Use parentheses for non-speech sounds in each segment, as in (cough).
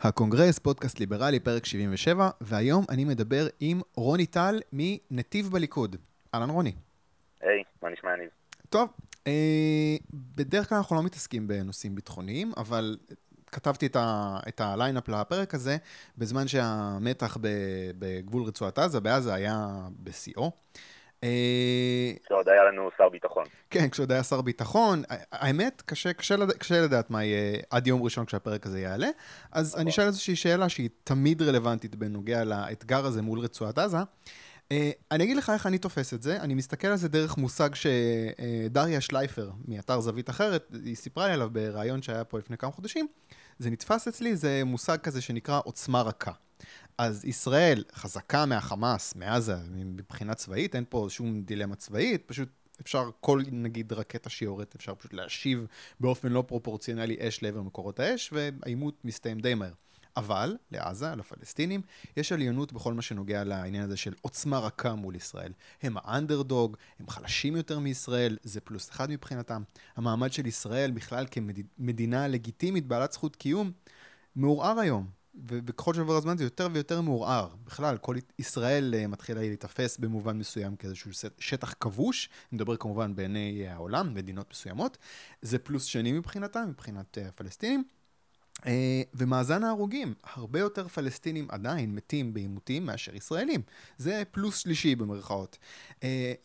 הקונגרס, פודקאסט ליברלי, פרק 77, והיום אני מדבר עם רוני טל מנתיב בליכוד. אהלן רוני. היי, hey, מה נשמע יניב? טוב, אה, בדרך כלל אנחנו לא מתעסקים בנושאים ביטחוניים, אבל כתבתי את, ה, את הליינאפ לפרק הזה בזמן שהמתח בגבול רצועת עזה, בעזה, היה בשיאו. אה, כשעוד היה לנו שר ביטחון. כן, כשעוד היה שר ביטחון. האמת, קשה, קשה, לד... קשה לדעת מה יהיה עד יום ראשון כשהפרק הזה יעלה. אז אני אשאל איזושהי שאלה שהיא תמיד רלוונטית בנוגע לאתגר הזה מול רצועת עזה. Uh, אני אגיד לך איך אני תופס את זה, אני מסתכל על זה דרך מושג שדריה שלייפר, מאתר זווית אחרת, היא סיפרה לי עליו בריאיון שהיה פה לפני כמה חודשים. זה נתפס אצלי, זה מושג כזה שנקרא עוצמה רכה. אז ישראל חזקה מהחמאס, מעזה, מבחינה צבאית, אין פה שום דילמה צבאית, פשוט אפשר כל נגיד רקטה שיורדת, אפשר פשוט להשיב באופן לא פרופורציונלי אש לעבר מקורות האש, והעימות מסתיים די מהר. אבל לעזה, לפלסטינים, יש עליונות בכל מה שנוגע לעניין הזה של עוצמה רכה מול ישראל. הם האנדרדוג, הם חלשים יותר מישראל, זה פלוס אחד מבחינתם. המעמד של ישראל בכלל כמדינה לגיטימית בעלת זכות קיום מעורער היום. וככל שעבר הזמן זה יותר ויותר מעורער. בכלל, כל ישראל uh, מתחילה להיתפס במובן מסוים כאיזשהו שטח כבוש, אני מדבר כמובן בעיני העולם, מדינות מסוימות. זה פלוס שני מבחינתם, מבחינת uh, הפלסטינים. ומאזן ההרוגים, הרבה יותר פלסטינים עדיין מתים בעימותים מאשר ישראלים. זה פלוס שלישי במרכאות.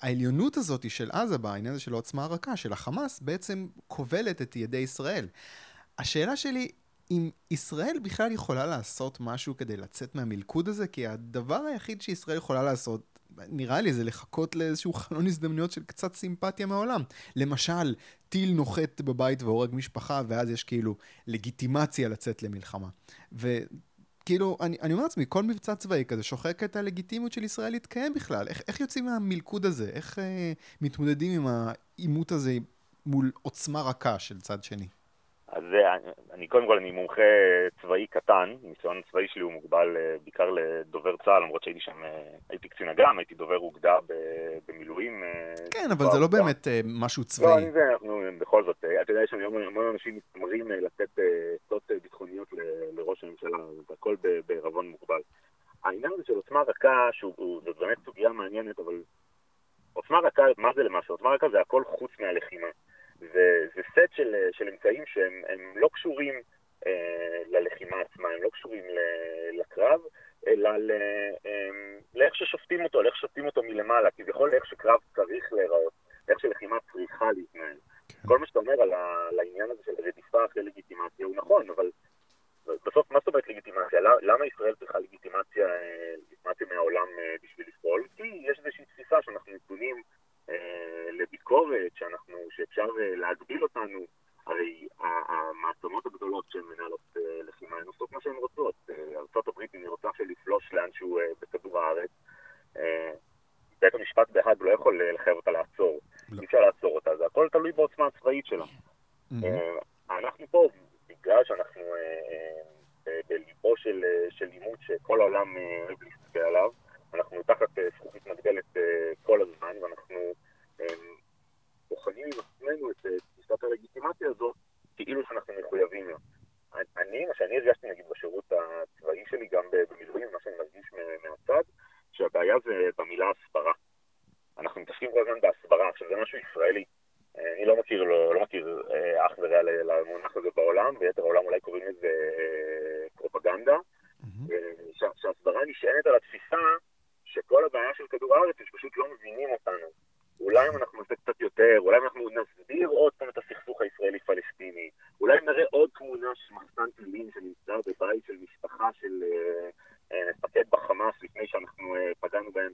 העליונות הזאת של עזה בעניין הזה של העוצמה הרכה, של החמאס, בעצם כובלת את ידי ישראל. השאלה שלי, אם ישראל בכלל יכולה לעשות משהו כדי לצאת מהמלכוד הזה, כי הדבר היחיד שישראל יכולה לעשות, נראה לי, זה לחכות לאיזשהו חלון הזדמנויות של קצת סימפתיה מהעולם. למשל, טיל נוחת בבית והורג משפחה, ואז יש כאילו לגיטימציה לצאת למלחמה. וכאילו, אני, אני אומר לעצמי, כל מבצע צבאי כזה שוחק את הלגיטימיות של ישראל להתקיים בכלל. איך, איך יוצאים מהמלכוד הזה? איך אה, מתמודדים עם העימות הזה מול עוצמה רכה של צד שני? אז אני קודם כל, אני מומחה צבאי קטן, ניסיון צבאי שלי הוא מוגבל אה, בעיקר לדובר צה"ל, למרות שהייתי שם, אה, הייתי קצין אג"ם, הייי דובר אוגדה במילואים. אה, כן, אבל זה לא באמת משהו צבאי. לא, אני זה, אנחנו בכל זאת, אתה יודע, יש המון אנשים מתמרים לתת עצות ביטחוניות לראש הממשלה, זה הכל בערבון מוגבל. העניין הזה של עוצמה רכה, זאת באמת סוגיה מעניינת, אבל עוצמה רכה, מה זה למעשה? עוצמה רכה זה הכל חוץ מהלחימה. זה, זה סט של, של אמצעים שהם לא קשורים אה, ללחימה עצמה, הם לא קשורים ל, לקרב, אלא ל, אה, לאיך ששופטים אותו, לאיך ששופטים אותו מלמעלה, כביכול לאיך שקרב צריך להיראות, איך שלחימה צריכה להתנהל. כן. כל מה שאתה אומר על, ה, על העניין הזה של רדיפה אחרי לגיטימציה הוא נכון, אבל בסוף מה זאת אומרת לגיטימציה? למה ישראל צריכה לגיטימציה, אה, לגיטימציה מהעולם אה, בשביל לפעול? כי יש איזושהי תפיסה שאנחנו נתונים לביקורת, שאנחנו, שאפשר אה, להגביל אותנו. הרי המעצמות הגדולות שהן מנהלות אה, לחימה הן עושות מה שהן רוצות. ארה"ב, אם היא רוצה לפלוש לאנשהו בכדור הארץ, בית המשפט בהאג לא יכול לחייב אותה לעצור. לא. אי אפשר לעצור אותה, זה הכל תלוי בעוצמה הצבאית שלה. Mm-hmm. אנחנו פה, בגלל שאנחנו בליבו של, של לימוד שכל העולם אוהב להסתכל עליו, אנחנו תחת זכוכית מגדלת כל הזמן, ואנחנו בוחנים עם עצמנו את תפיסת הלגיטימציה הזאת, כאילו שאנחנו מחויבים לה. אני, מה שאני הרגשתי נגיד בשירות הצבאי שלי, גם במילואים, מה שאני מרגיש מהצד, שהבעיה זה במילה הסברה. אנחנו מתעסקים כל הזמן בהסברה, עכשיו זה משהו ישראלי. אני לא מכיר, לא, לא מכיר אה, אח ורע למונח הזה בעולם, ביתר העולם אולי קוראים לזה אה, פרופגנדה, mm-hmm. שהסברה נשענת על התפיסה שכל הבעיה של כדור הארץ זה שפשוט לא מבינים אותנו. אולי אם אנחנו נעשה קצת יותר, אולי אם אנחנו נסביר עוד פעם את הסכסוך הישראלי-פלסטיני, אולי אם נראה עוד תמונה של מחסן טילים שנמצא בבית של משפחה של אה, אה, מפקד uh, בחמאס לפני שאנחנו uh, פגענו בהם,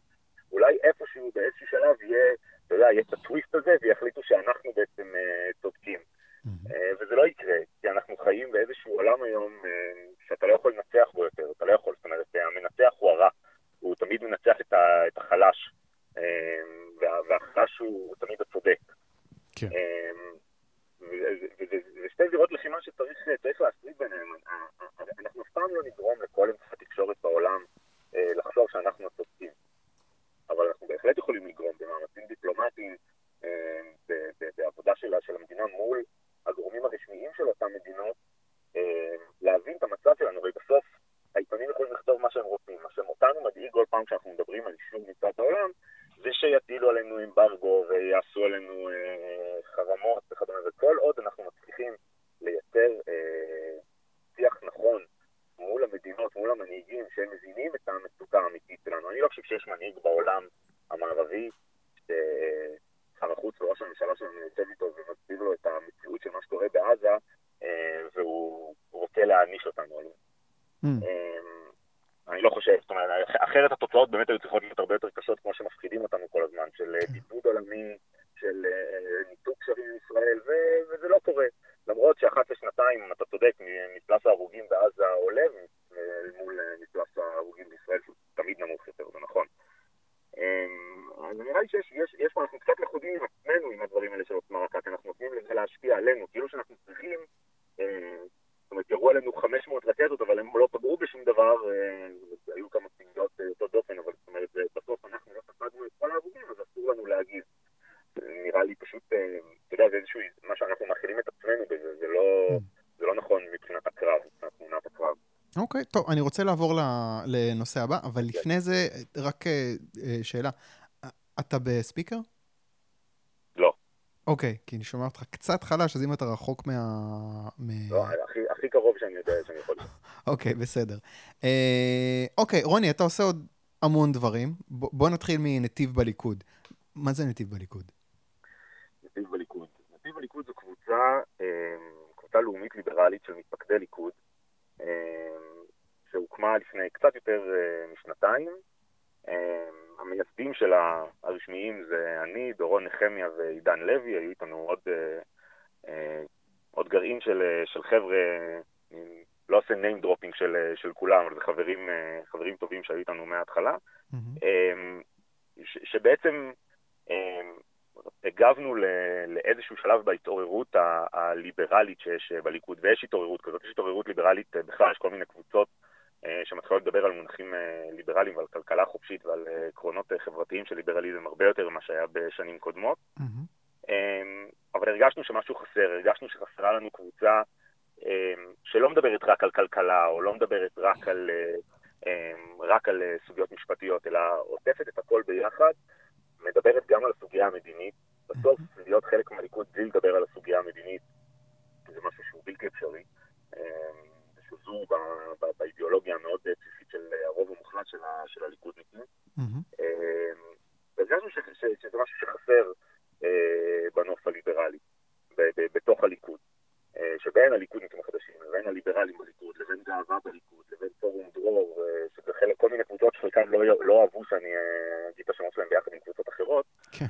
אולי איפשהו באיזשהו שלב יהיה, אתה יודע, יהיה את הטוויסט הזה ויחליטו שאנחנו בעצם uh, צודקים. Mm-hmm. Uh, וזה לא יקרה, כי אנחנו חיים באיזשהו עולם היום uh, שאתה לא יכול לנצח בו יותר, אתה לא יכול, זאת אומרת, המנצח הוא הרע. הוא תמיד מנצח את, ה, את החלש, אמ, והחלש הוא תמיד הצודק. כן. אמ, וזה שתי זירות לחימה שצריך להפריד ביניהם. אנחנו אף פעם לא נגרום לכל אמצעי התקשורת בעולם אה, לחשוב שאנחנו הצודקים. אבל אנחנו בהחלט יכולים לגרום במאמצים דיפלומטיים, אמ, בעבודה של, של המדינה מול הגורמים הרשמיים של אותן מדינות, להבין את המצב שלנו. הרי בסוף מנהיגים שהם מבינים את המצוקה האמיתית שלנו. אני לא חושב שיש מנהיג בעולם המערבי שר החוץ וראש הממשלה שלנו יושב איתו ומסביר לו את המציאות של מה שקורה בעזה, אה, והוא רוצה להעניש אותנו עליו. Mm. אמ, אני לא חושב, זאת אומרת, אחרת התוצאות באמת היו צריכות להיות הרבה יותר קשות, כמו שמפחידים אותנו כל הזמן, של כן. בידוד עולמי, של אה, ניתוק קשרים עם ישראל, וזה לא קורה. למרות שאחת לשנתיים, אתה צודק, מפלס ההרוגים בעזה עולה מול אה, מפלס ההרוגים בישראל, שהוא תמיד נמוך יותר, זה נכון. אמ, אז נראה לי שיש פה, אנחנו קצת לכודים עם עצמנו עם הדברים האלה של עוצמה רכה, כי אנחנו נותנים לזה להשפיע עלינו, כאילו שאנחנו צריכים, אה, זאת אומרת, ירו עלינו 500 רקטות, אבל הם לא פגעו בשום דבר, אה, היו כמה פגיעות אותו דופן, אבל זאת אומרת, בסוף אנחנו לא ספגנו את כל ההרוגים, אז אסור לנו להגיב. נראה לי פשוט, אתה יודע, זה איזשהו, מה שאנחנו מאכילים את עצמנו בזה, זה לא, זה לא נכון מבחינת הקרב, מבחינת תמונת הקרב. אוקיי, okay, טוב, אני רוצה לעבור לנושא הבא, אבל כן. לפני זה, רק אה, אה, שאלה. אתה בספיקר? אוקיי, כי אני שומע אותך קצת חלש, אז אם אתה רחוק מה... לא, הכי, הכי קרוב שאני יודע שאני יכול. (laughs) אוקיי, בסדר. אה, אוקיי, רוני, אתה עושה עוד המון דברים. ב, בוא נתחיל מנתיב בליכוד. מה זה נתיב בליכוד? נתיב בליכוד. נתיב בליכוד זו קבוצה, קבוצה לאומית ליברלית של מתפקדי ליכוד. אמ, שהוקמה לפני קצת יותר אה, משנתיים. אמ, המייסדים שלה הרשמיים זה אני, דורון נחמיה ועידן לוי, היו איתנו עוד, אה, אה, עוד גרעין של, של חבר'ה, לא עושה name dropping של, של כולם, אבל זה חברים, חברים טובים שהיו איתנו מההתחלה, mm-hmm. שבעצם הגבנו לאיזשהו שלב בהתעוררות הליברלית שיש בליכוד, ויש התעוררות כזאת, יש התעוררות ליברלית אה, בכלל, יש כל מיני קבוצות אה, שמתחילות לדבר על מונחים אה, ליברליים ועל כלכלה חופשית ועל עקרונות חברתיים של ליברליזם הרבה יותר ממה שהיה בשנים קודמות. Mm-hmm. אבל הרגשנו שמשהו חסר, הרגשנו שחסרה לנו קבוצה שלא מדברת רק על כלכלה, או לא מדברת רק על, רק על סוגיות משפטיות, אלא עוטפת את הכל ביחד. מדברת גם על הסוגיה המדינית. בסוף, להיות חלק מהליכוד בלי לדבר על הסוגיה המדינית, זה משהו שהוא בלתי אפשרי. אמ, שזו באידיאולוגיה המאוד בסיסית של הרוב המוחלט של הליכודניקים. והרגשנו שזה משהו שחסר אה, בנוף הליברלי, בתוך הליכוד. אה, שבין הליכודניקים החדשים, לבין הליברלים בליכוד, לבין גאווה בליכוד, לבין פורום דרור, אה, שזה חלק, כל מיני קבוצות שחלקם לא, לא אהבו שאני אגיד את השמות שלהם ביחד עם קבוצות אחרות, כן.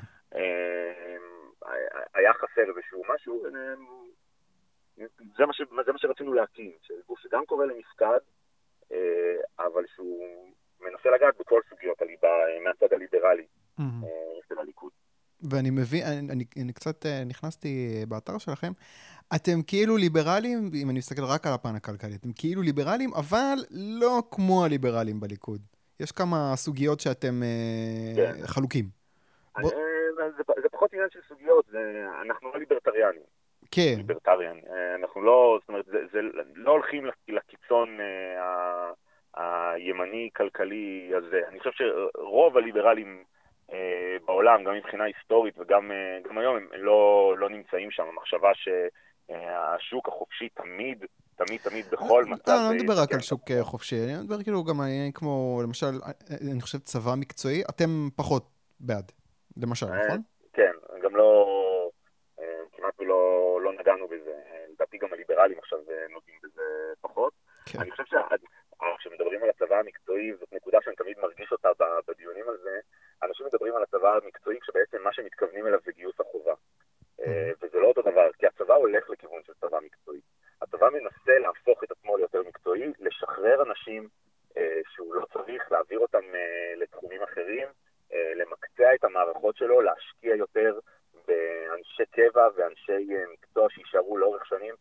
היה חסר איזשהו משהו, זה מה, ש, זה מה שרצינו להקים, גוף שגם קורא למפקד, אבל שהוא מנסה לגעת בכל סוגיות הליבה מהצד הליברלי של הליכוד. ואני מבין, אני, אני, אני קצת נכנסתי באתר שלכם, אתם כאילו ליברלים, אם אני מסתכל רק על הפן הכלכלי, אתם כאילו ליברלים, אבל לא כמו הליברלים בליכוד. יש כמה סוגיות שאתם אה, כן. חלוקים. בוא... אה, זה, זה פחות עניין של סוגיות, זה, אנחנו לא ליברטריאנים. כן. ליברטריאן. אה, אנחנו לא, זאת אומרת, זה, זה לא הולכים לקיצון הימני-כלכלי הזה. אני חושב שרוב הליברלים בעולם, גם מבחינה היסטורית וגם היום, הם לא, לא נמצאים שם. המחשבה ש... השוק החופשי תמיד, תמיד, תמיד, בכל מצב... אני לא מדבר רק על שוק אה, חופשי, אני מדבר כאילו גם כמו, למשל, אה, אני חושב צבא מקצועי, אתם פחות בעד, למשל, אה, נכון? כן, גם לא, כמעט לא נגענו בזה. לדעתי גם הליברלים עכשיו נוגעים בזה פחות. כן. אני חושב שכשמדברים על הצבא המקצועי, זאת נקודה שאני תמיד מרגיש אותה בדיונים על זה, אנשים מדברים על הצבא המקצועי כשבעצם מה שמתכוונים אליו זה גיוס החובה. אה, וזה לא אותו דבר, כי הצבא הולך לכיוון של צבא מקצועי. הצבא מנסה להפוך את עצמו ליותר מקצועי, לשחרר אנשים אה, שהוא לא צריך, להעביר אותם אה, לתחומים אחרים, למקצע את המערכות שלו, להשקיע יותר באנשי קבע ואנשי מקצוע שיישארו לאורך שנים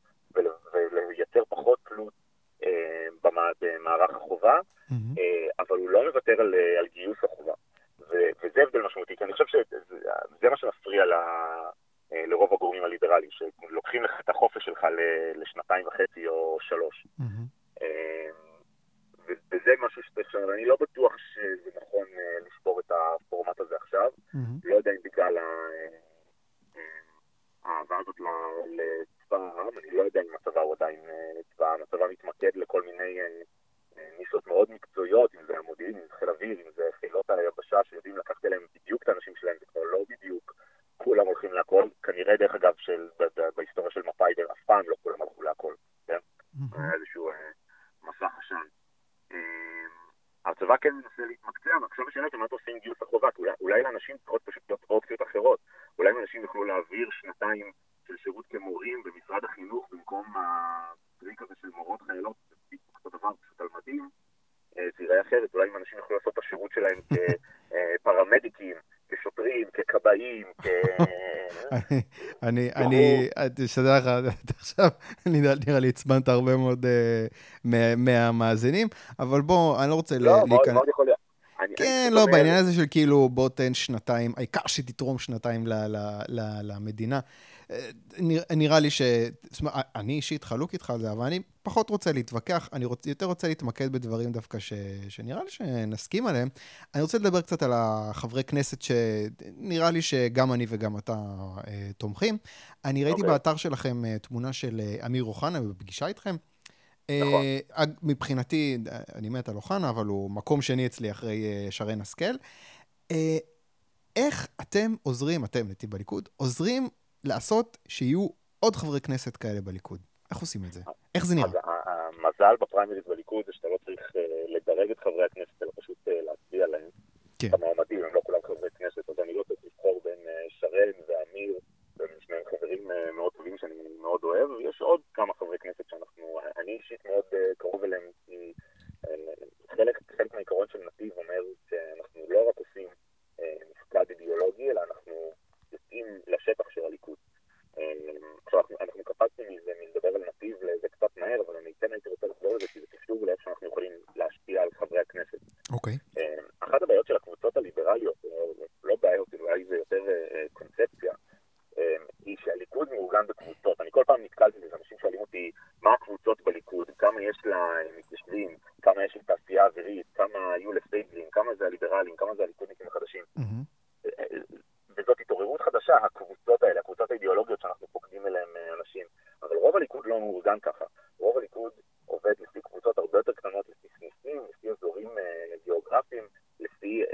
ולייצר פחות תלות במערך החובה, mm-hmm. אבל הוא לא מוותר על, על גיוס החובה. וזה הבדל משמעותי, כי אני חושב שזה מה שמפריע אה, לרוב הגורמים הליברליים, שלוקחים לך את החופש שלך לשנתיים וחצי או שלוש. Mm-hmm. וזה משהו שצריך, אני לא בטוח שזה נכון אה, לשבור את הפורמט הזה עכשיו. Mm-hmm. לא יודע אם בגלל האהבה הזאת לצבא העם, אני לא יודע אם הצבא הוא עדיין צבא העם, הצבא מתמקד לכל מיני ניסות מאוד היחידות, אם זה המודיעין, אם זה חיל אוויר, אם זה חילות היבשה שיודעים לקחת אליהם בדיוק את האנשים שלהם, זה כבר לא בדיוק כולם הולכים להכל. כנראה, דרך אגב, של, בהיסטוריה של מפאי, אף פעם לא כולם הלכו להכל, כן? היה איזשהו אה, מסך עשן. אה, הצבא כן מנסה להתמקצע, ועכשיו השאלה היא מה אתה עושה עם גיוס החובה, אולי, אולי לאנשים צריכות פשוט להיות אופציות אחרות. אולי אנשים יוכלו להעביר שנתיים של שירות כמורים במשרד החינוך במקום הטריק הזה של מורות חיילות, זה אותו דבר פשוט על מדים, אה, זה ייראה אחרת, אולי אם אנשים יוכלו לעשות את השירות שלהם כפרמדיקים, כשוטרים, ככבאים, כ... אני, תשתדל לך, (laughs) עכשיו, נראה לי עצבנת הרבה מאוד אה, מהמאזינים, אבל בוא, אני לא רוצה להיכנס... לא, מאוד יכול להיות. כן, לא, בעניין הזה של כאילו, בוא תן שנתיים, העיקר שתתרום שנתיים למדינה. נראה לי ש... זאת אומרת, אני אישית חלוק איתך על זה, אבל אני פחות רוצה להתווכח, אני רוצ... יותר רוצה להתמקד בדברים דווקא ש... שנראה לי שנסכים עליהם. אני רוצה לדבר קצת על החברי כנסת שנראה לי שגם אני וגם אתה אה, תומכים. אני ראיתי okay. אוקיי. באתר שלכם אה, תמונה של אה, אמיר אוחנה בפגישה איתכם. נכון. אה, מבחינתי, אני מת על אוחנה, אבל הוא מקום שני אצלי אחרי אה, שרן השכל. אה, איך אתם עוזרים, אתם, נתיב בליכוד, עוזרים לעשות שיהיו עוד חברי כנסת כאלה בליכוד? איך עושים את זה? איך זה נראה? המזל בפריימריז בליכוד זה שאתה לא צריך לדרג את חברי הכנסת, אלא פשוט להצביע להם. כן. המועמדים הם לא כולם חברי כנסת, אז אני לא צריך לבחור בין שרן ואמיר, והם שניהם חברים מאוד טובים שאני מאוד אוהב, ויש עוד כמה חברי כנסת שאנחנו, אני אישית מאוד קרוב אליהם, כי חלק, חלק מהעיקרון של נתיב אומר שאנחנו לא רק עושים מפקד אידיאולוגי, אלא אנחנו יוצאים לשטח של הליכוד. עכשיו, אנחנו קפצנו מזה, מלדבר על נתיב לזה קצת מהר, אבל אני כן הייתי רוצה לחזור לזה, כי זה קשור לאיך שאנחנו יכולים להשפיע על חברי הכנסת. אוקיי. Okay. אחת הבעיות של הקבוצות הליברליות, לא בעיות, אולי זה יותר קונספציה, היא שהליכוד מאורגן בקבוצות. אני כל פעם נתקלתי בזה, אנשים שואלים אותי, מה הקבוצות בליכוד, כמה יש למתיישבים, כמה יש לתעשייה אווירית, כמה היו לפייגלים, כמה זה הליברלים, כמה זה הליכודניקים החדשים. Mm-hmm. וזאת התעוררות חדשה, הקבוצות האלה, הקבוצות האידיאולוגיות שאנחנו פוקדים אליהן אנשים. אבל רוב הליכוד לא מאורגן ככה. רוב הליכוד עובד לפי קבוצות הרבה יותר קטנות, לפי סניפים, לפי אזורים גיאוגרפיים, לפי,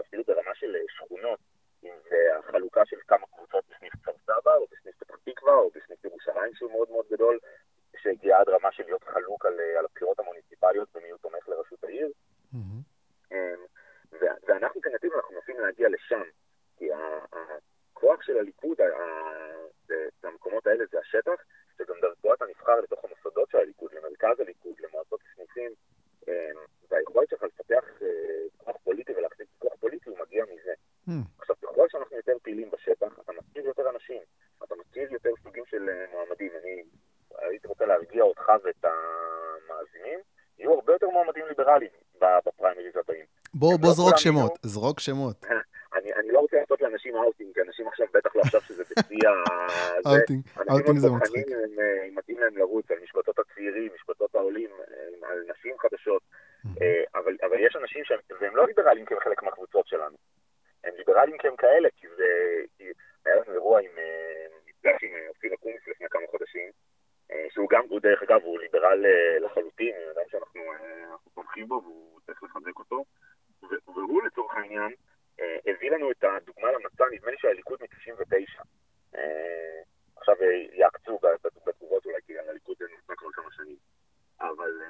אפילו ברמה של שכונות. אם זה החלוקה של כמה קבוצות בסניף כפר סבא, או בסניף פתח תקווה, או ירושלים שהוא מאוד מאוד גדול, שהגיע עד רמה של להיות חלוק על, על הבחירות המוניציפליות ומי הוא תומך לראשות העיר. Mm-hmm. ואנחנו כנתיב אנחנו מנסים להגיע לשם, כי הכוח של הליכוד, במקומות האלה זה השטח, שגם דרכו אתה נבחר לתוך המוסדות של הליכוד, למרכז הליכוד, למועצות הסניפים, והיכולת שלך לפתח כוח פוליטי ולהחזיק כוח פוליטי הוא מגיע מזה. Mm. עכשיו, ככל שאנחנו יותר פעילים בשטח, אתה מכיר יותר אנשים, אתה מכיר יותר סוגים של מועמדים. אני הייתי רוצה להרגיע אותך ואת המאזינים, יהיו הרבה יותר מועמדים ליברליים בפריימריז הבאים. בוא, בוא לא זרוק שמות, יהיו... זרוק שמות. אני, אני לא רוצה לעשות לאנשים אאוטינג, כי אנשים עכשיו בטח לא עכשיו שזה בשיא ה... אאוטינג, (laughs) אאוטינג זה מצחיק. אם מתאים להם לרוץ על משבצות הצעירים, משבצות העולים, על נשים חדשות, אבל, אבל יש אנשים שהם, והם לא ליברליים כי הם חלק מהקבוצות שלנו. הם ליברליים כי הם כאלה, כי זה... כי היה לנו אירוע עם מפגש עם אופיר אקוניס לפני כמה חודשים, שהוא גם, הוא דרך אגב, הוא ליברל לחלוטין, אדם שאנחנו תומכים בו והוא צריך לחזק אותו, והוא לצורך העניין הביא לנו את הדוגמה למצע, נדמה לי שהליכוד מ-99. עכשיו יעקצו בתגובות אולי, כי הליכוד נמצא כבר כמה שנים. אבל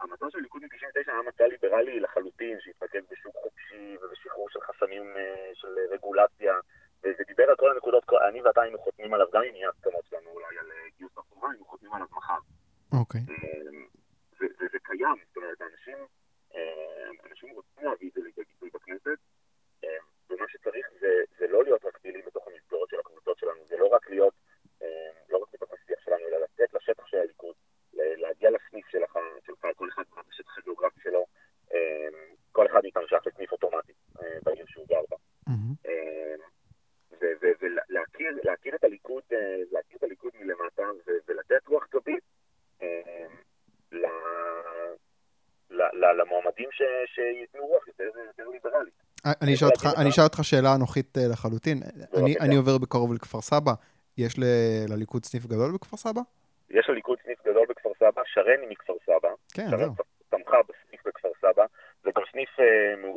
המצע של ליכוד מ-99 היה מצע ליברלי לחלוטין, שהתמקד בשוק חופשי ובשחרור של חסמים של רגולציה, וזה דיבר על כל הנקודות, אני ואתה היינו חותמים עליו, גם אם יהיה הסכמות שלנו אולי על גיוס החובה, היינו חותמים עליו מחר. אוקיי. וזה קיים, זאת אומרת, אנשים, אנשים רוצים להביא את זה לידי ביטוי בכנסת, ומה שצריך זה, זה לא להיות רק פעילים בתוך המסגרות של הקבוצות שלנו, זה לא רק להיות, לא רק בתוך השיח שלנו, אלא לצאת לשטח של הליכוד, להגיע לסניף שלך, שלך, כל אחד בשטח הגיאוגרפי שלו, כל אחד מאיתנו שייך לסניף אוטומטי בעיר שהוא גר בה. ולהכיר את הליכוד, להכיר את הליכוד מלמטה ולתת רוח גבית למועמדים שייתנו רוח יותר ליברלית. אני אשאל אותך שאלה אנוכית לחלוטין. אני עובר בקרוב לכפר סבא. יש לליכוד סניף גדול בכפר סבא? יש לליכוד סניף גדול בכפר סבא, שרן היא מכפר סבא. כן, זהו. שרן תמכה בסניף בכפר סבא.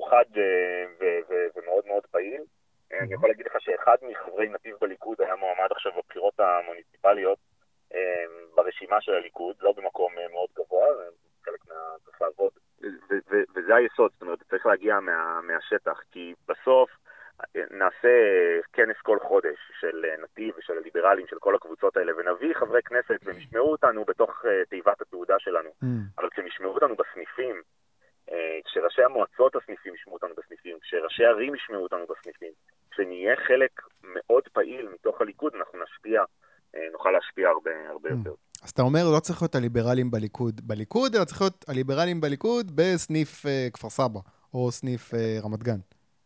חד ומאוד מאוד פעיל. אני יכול להגיד לך שאחד מחברי נתיב בליכוד היה מועמד עכשיו בבחירות המוניציפליות ברשימה של הליכוד, לא במקום מאוד גבוה, חלק מה... צריך לעבוד, וזה היסוד, זאת אומרת, צריך להגיע מה, מהשטח, כי בסוף נעשה כנס כל חודש של נתיב ושל הליברלים, של כל הקבוצות האלה, ונביא חברי כנסת והם ישמעו אותנו בתוך תיבת התעודה שלנו, mm. אבל כשהם ישמעו אותנו בסניפים, כשראשי המועצות הסניפים ישמעו אותנו בסניפים, כשראשי ערים ישמעו אותנו בסניפים, כשנהיה חלק מאוד פעיל מתוך הליכוד, אנחנו נשפיע, נוכל להשפיע הרבה, הרבה mm. יותר. אז אתה אומר, לא צריך להיות הליברלים בליכוד בליכוד, אלא צריך להיות הליברלים בליכוד בסניף uh, כפר סבא, או סניף uh, רמת גן.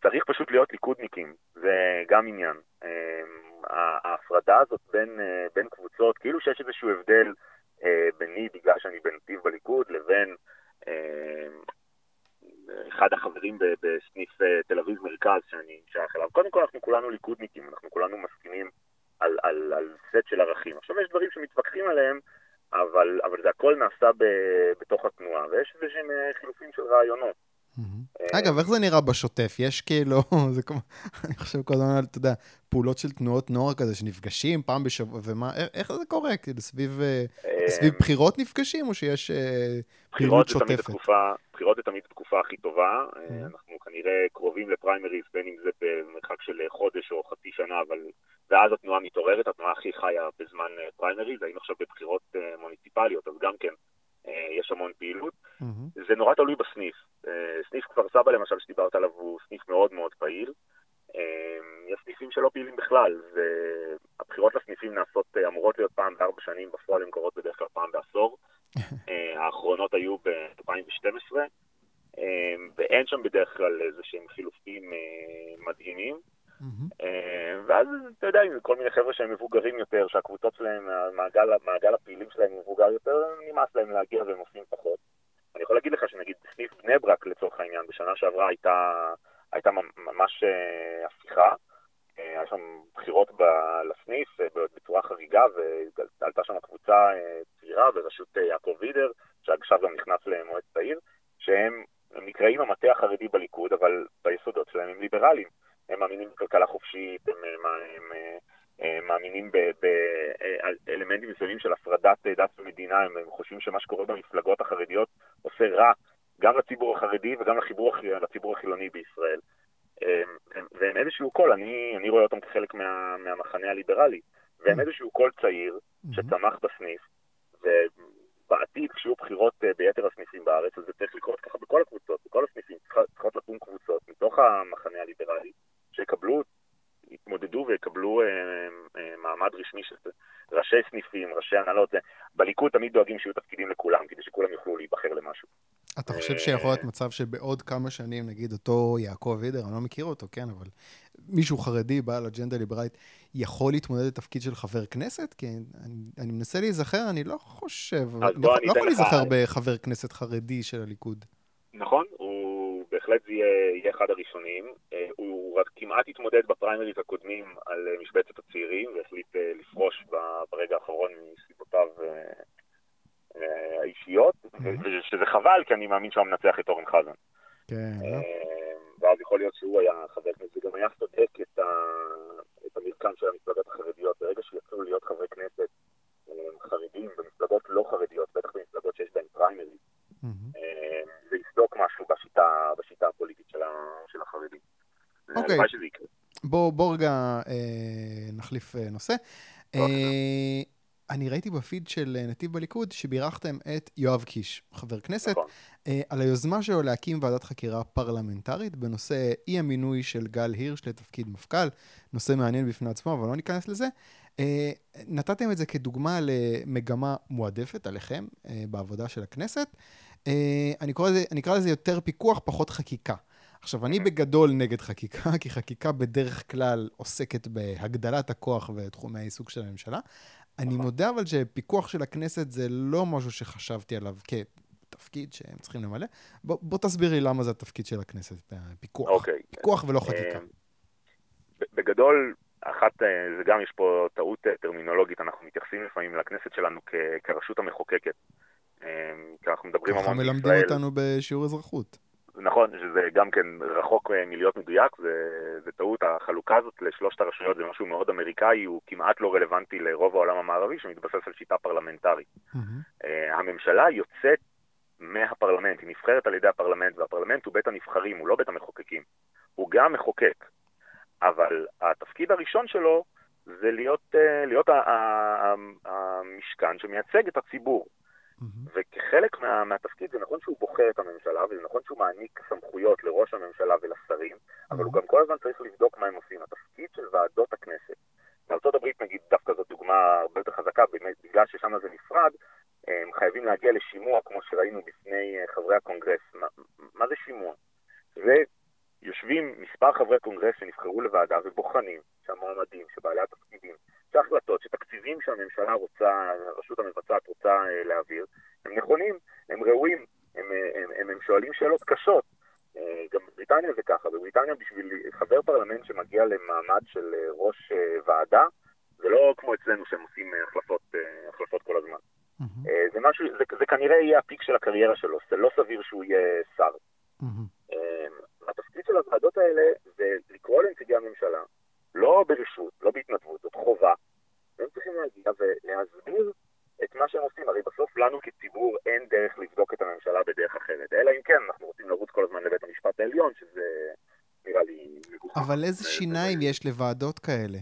צריך פשוט להיות ליכודניקים, זה גם עניין. Uh, ההפרדה הזאת בין, uh, בין קבוצות, כאילו שיש איזשהו הבדל uh, ביני, בגלל שאני בנתיב בליכוד, לבין uh, אחד החברים בסניף uh, תל אביב מרכז שאני שייך אליו. קודם כל, אנחנו כולנו ליכודניקים, אנחנו כולנו מסכימים על, על, על סט של ערכים. עכשיו יש דברים שמתווכחים עליהם, אבל, אבל זה הכל נעשה ב, בתוך התנועה, ויש איזה שהם אה, חילופים של רעיונות. אגב, איך זה נראה בשוטף? יש כאילו, (laughs) זה כמו, אני חושב כל הזמן, אתה יודע, פעולות של תנועות נוער כזה, שנפגשים פעם בשבוע, ומה, איך זה קורה? כאילו, סביב, אה, סביב בחירות נפגשים, או שיש פעילות שוטפת? בחירות זה תמיד התקופה הכי טובה. אנחנו כנראה קרובים לפריימריז, בין אם זה במרחק של חודש או חצי שנה, אבל ואז התנועה מתעוררת, התנועה הכי חיה בזמן פריימריז, היינו עכשיו בבחירות מוניציפליות, אז גם כן יש המון פעילות. Mm-hmm. זה נורא תלוי בסניף. סניף כפר סבא למשל, שדיברת עליו, הוא סניף מאוד מאוד פעיל. יש סניפים שלא פעילים בכלל, והבחירות לסניפים נעשות, אמורות להיות פעם בארבע שנים, בפועל הן קורות בדרך כלל פעם בעשור. (laughs) האחרונות היו ב-2012, ואין שם בדרך כלל איזה שהם חילופים מדהימים. Mm-hmm. ואז, אתה יודע, עם כל מיני חבר'ה שהם מבוגרים יותר, שהקבוצות שלהם, המעגל, המעגל הפעילים שלהם מבוגר יותר, נמאס להם להגיע והם עושים פחות. אני יכול להגיד לך שנגיד בסניף בני ברק, לצורך העניין, בשנה שעברה הייתה, הייתה ממש אה, הפיכה. היה שם בחירות ב- לסניף בצורה חריגה, ועלתה שם קבוצה צעירה בראשות יעקב וידר, שעכשיו גם נכנס למועצת העיר, שהם נקראים המטה החרדי בליכוד, אבל ביסודות שלהם הם ליברליים. הם מאמינים בכלכלה חופשית, הם, הם, הם, הם מאמינים באלמנטים מסוימים של הפרדת דת ומדינה, הם, הם חושבים שמה שקורה במפלגות החרדיות עושה רע גם לציבור החרדי וגם לחיבור, לציבור החילוני בישראל. והם איזשהו קול, אני, אני רואה אותם כחלק מה, מהמחנה הליברלי, והם איזשהו קול צעיר שצמח בסניף, ובעתיד כשיהיו בחירות ביתר הסניפים בארץ, אז זה צריך לקרות ככה בכל הקבוצות, בכל הסניפים, צריכות לקום קבוצות מתוך המחנה הליברלי, שיקבלו, יתמודדו ויקבלו אה, אה, מעמד רשמי של ראשי סניפים, ראשי הנהלות. בליכוד תמיד דואגים שיהיו תפקידים לכולם, כדי שכולם יוכלו להיבחר למשהו. אתה חושב שיכול להיות מצב שבעוד כמה שנים, נגיד אותו יעקב וידר, אני לא מכיר אותו, כן, אבל מישהו חרדי, בעל אג'נדה ליברלית, יכול להתמודד לתפקיד של חבר כנסת? כי אני, אני מנסה להיזכר, אני לא חושב, אני לא, לא יכול להיזכר בחבר כנסת חרדי של הליכוד. נכון, בהחלט יהיה, יהיה אחד הראשונים. הוא רק כמעט התמודד בפריימריז הקודמים על משבצת הצעירים, והחליט לפרוש ברגע האחרון מסיבותיו האישיות, שזה חבל, כי אני מאמין שהוא מנצח את אורן חזן. כן. ואז יכול להיות שהוא היה חבר כנסת, וגם היה סודק את, את המרקם של המפלגות החרדיות. ברגע שיצאו להיות חברי כנסת חרדים במפלגות לא חרדיות, בטח במפלגות שיש בהן פריימריז, זה יסדוק משהו בשיטה, בשיטה הפוליטית של, של החרדים. אוקיי. בוא, בוא רגע אה, נחליף אה, נושא. אה, אני ראיתי בפיד של נתיב בליכוד שבירכתם את יואב קיש, חבר כנסת, נכון. אה, על היוזמה שלו להקים ועדת חקירה פרלמנטרית בנושא אי המינוי של גל הירש לתפקיד מפכ"ל, נושא מעניין בפני עצמו, אבל לא ניכנס לזה. אה, נתתם את זה כדוגמה למגמה מועדפת עליכם אה, בעבודה של הכנסת. אה, אני, קורא לזה, אני אקרא לזה יותר פיקוח, פחות חקיקה. עכשיו, אני בגדול נגד חקיקה, (laughs) כי חקיקה בדרך כלל עוסקת בהגדלת הכוח ותחומי העיסוק של הממשלה. אני נכון. מודה אבל שפיקוח של הכנסת זה לא משהו שחשבתי עליו כתפקיד שהם צריכים למלא. בוא, בוא תסביר לי למה זה התפקיד של הכנסת, פיקוח. אוקיי. פיקוח ולא חקיקה. בגדול, אחת, אה, זה גם יש פה טעות אה, טרמינולוגית, אנחנו מתייחסים לפעמים לכנסת שלנו כ- כרשות המחוקקת. אה, כי אנחנו מדברים המון בישראל. ככה מלמדים אותנו בשיעור אזרחות. נכון, שזה גם כן רחוק מלהיות מדויק, זה, זה טעות. החלוקה הזאת לשלושת הרשויות זה משהו מאוד אמריקאי, הוא כמעט לא רלוונטי לרוב העולם המערבי, שמתבסס על שיטה פרלמנטרית. Mm-hmm. הממשלה יוצאת מהפרלמנט, היא נבחרת על ידי הפרלמנט, והפרלמנט הוא בית הנבחרים, הוא לא בית המחוקקים. הוא גם מחוקק, אבל התפקיד הראשון שלו זה להיות, אה, להיות המשכן שמייצג את הציבור. Mm-hmm. וכחלק מה, מהתפקיד זה נכון שהוא בוחר את הממשלה, וזה נכון שהוא מעניק סמכויות לראש הממשלה ולשרים, mm-hmm. אבל הוא גם כל הזמן צריך לבדוק מה הם עושים. התפקיד של ועדות הכנסת, הברית נגיד, דווקא זו דוגמה הרבה יותר חזקה, בגלל ששם זה נפרד, הם חייבים להגיע לשימוע, כמו שראינו בפני אה, חברי הקונגרס. מה, מה זה שימוע? זה יושבים מספר חברי קונגרס שנבחרו לוועדה ובוחנים שהמועמדים, שבעלי התפקידים, שהחלטות, שתקציבים שהממשלה רוצה, הרשות המבצעת רוצה אה, להעביר, הם נכונים, הם ראויים, הם, הם, הם, הם שואלים שאלות קשות. אה, גם בבריטניה זה ככה, בבריטניה בשביל חבר פרלמנט שמגיע למעמד של ראש ועדה, זה לא כמו אצלנו שהם עושים החלפות, החלפות כל הזמן. Mm-hmm. זה משהו, זה, זה כנראה יהיה הפיק של הקריירה שלו, זה לא סביר שהוא יהיה שר. Mm-hmm. התפקיד של הוועדות האלה זה לקרוא לנציגי הממשלה, לא ברשות, לא בהתנדבות, זאת חובה, והם צריכים להגיע ולהסביר את מה שהם עושים. הרי בסוף לנו כציבור אין דרך לבדוק את הממשלה בדרך אחרת, אלא אם כן, אנחנו רוצים לרוץ כל הזמן לבית המשפט העליון, שזה נראה לי. אבל איזה שיניים יש לוועדות כאלה?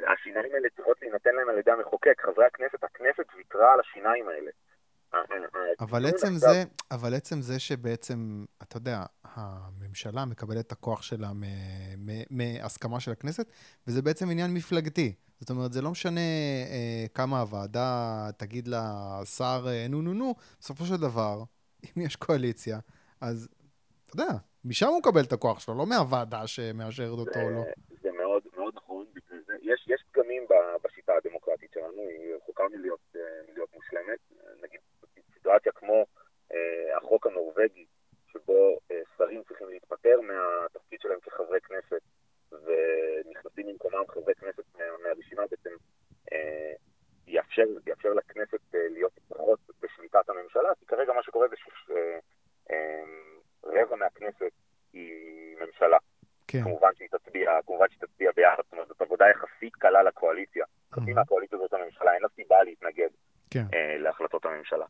השיניים האלה צריכות להינתן להם על ידי המחוקק. חברי הכנסת, הכנסת ויתרה על השיניים האלה. אבל עצם זה, אבל עצם זה שבעצם, אתה יודע, הממשלה מקבלת את הכוח שלה מהסכמה של הכנסת, וזה בעצם עניין מפלגתי. זאת אומרת, זה לא משנה אה, כמה הוועדה תגיד לשר אה, נו נו נו, בסופו של דבר, אם יש קואליציה, אז אתה יודע, משם הוא מקבל את הכוח שלו, לא מהוועדה שמאשרת אותו או לא. זה מאוד מאוד נכון, יש, יש פגמים בשיטה הדמוקרטית שלנו, היא רחוקה מלהיות, סיטואציה כמו אה, החוק הנורבגי, שבו אה, שרים צריכים להתפטר מהתפקיד שלהם כחברי כנסת, ונכנסים במקומם חברי כנסת מה, מהרשימה, בעצם אה, יאפשר, יאפשר לכנסת אה, להיות פחות בשליטת הממשלה, כי כרגע מה שקורה זה שרבע אה, אה, מהכנסת היא ממשלה. כן. כמובן שהיא תצביע, כמובן שהיא תצביע ביחד, זאת אומרת, זאת עבודה יחסית קלה לקואליציה. חצי מהקואליציה זאת הממשלה, אין לה סיבה להתנגד כן. אה, להחלטות הממשלה.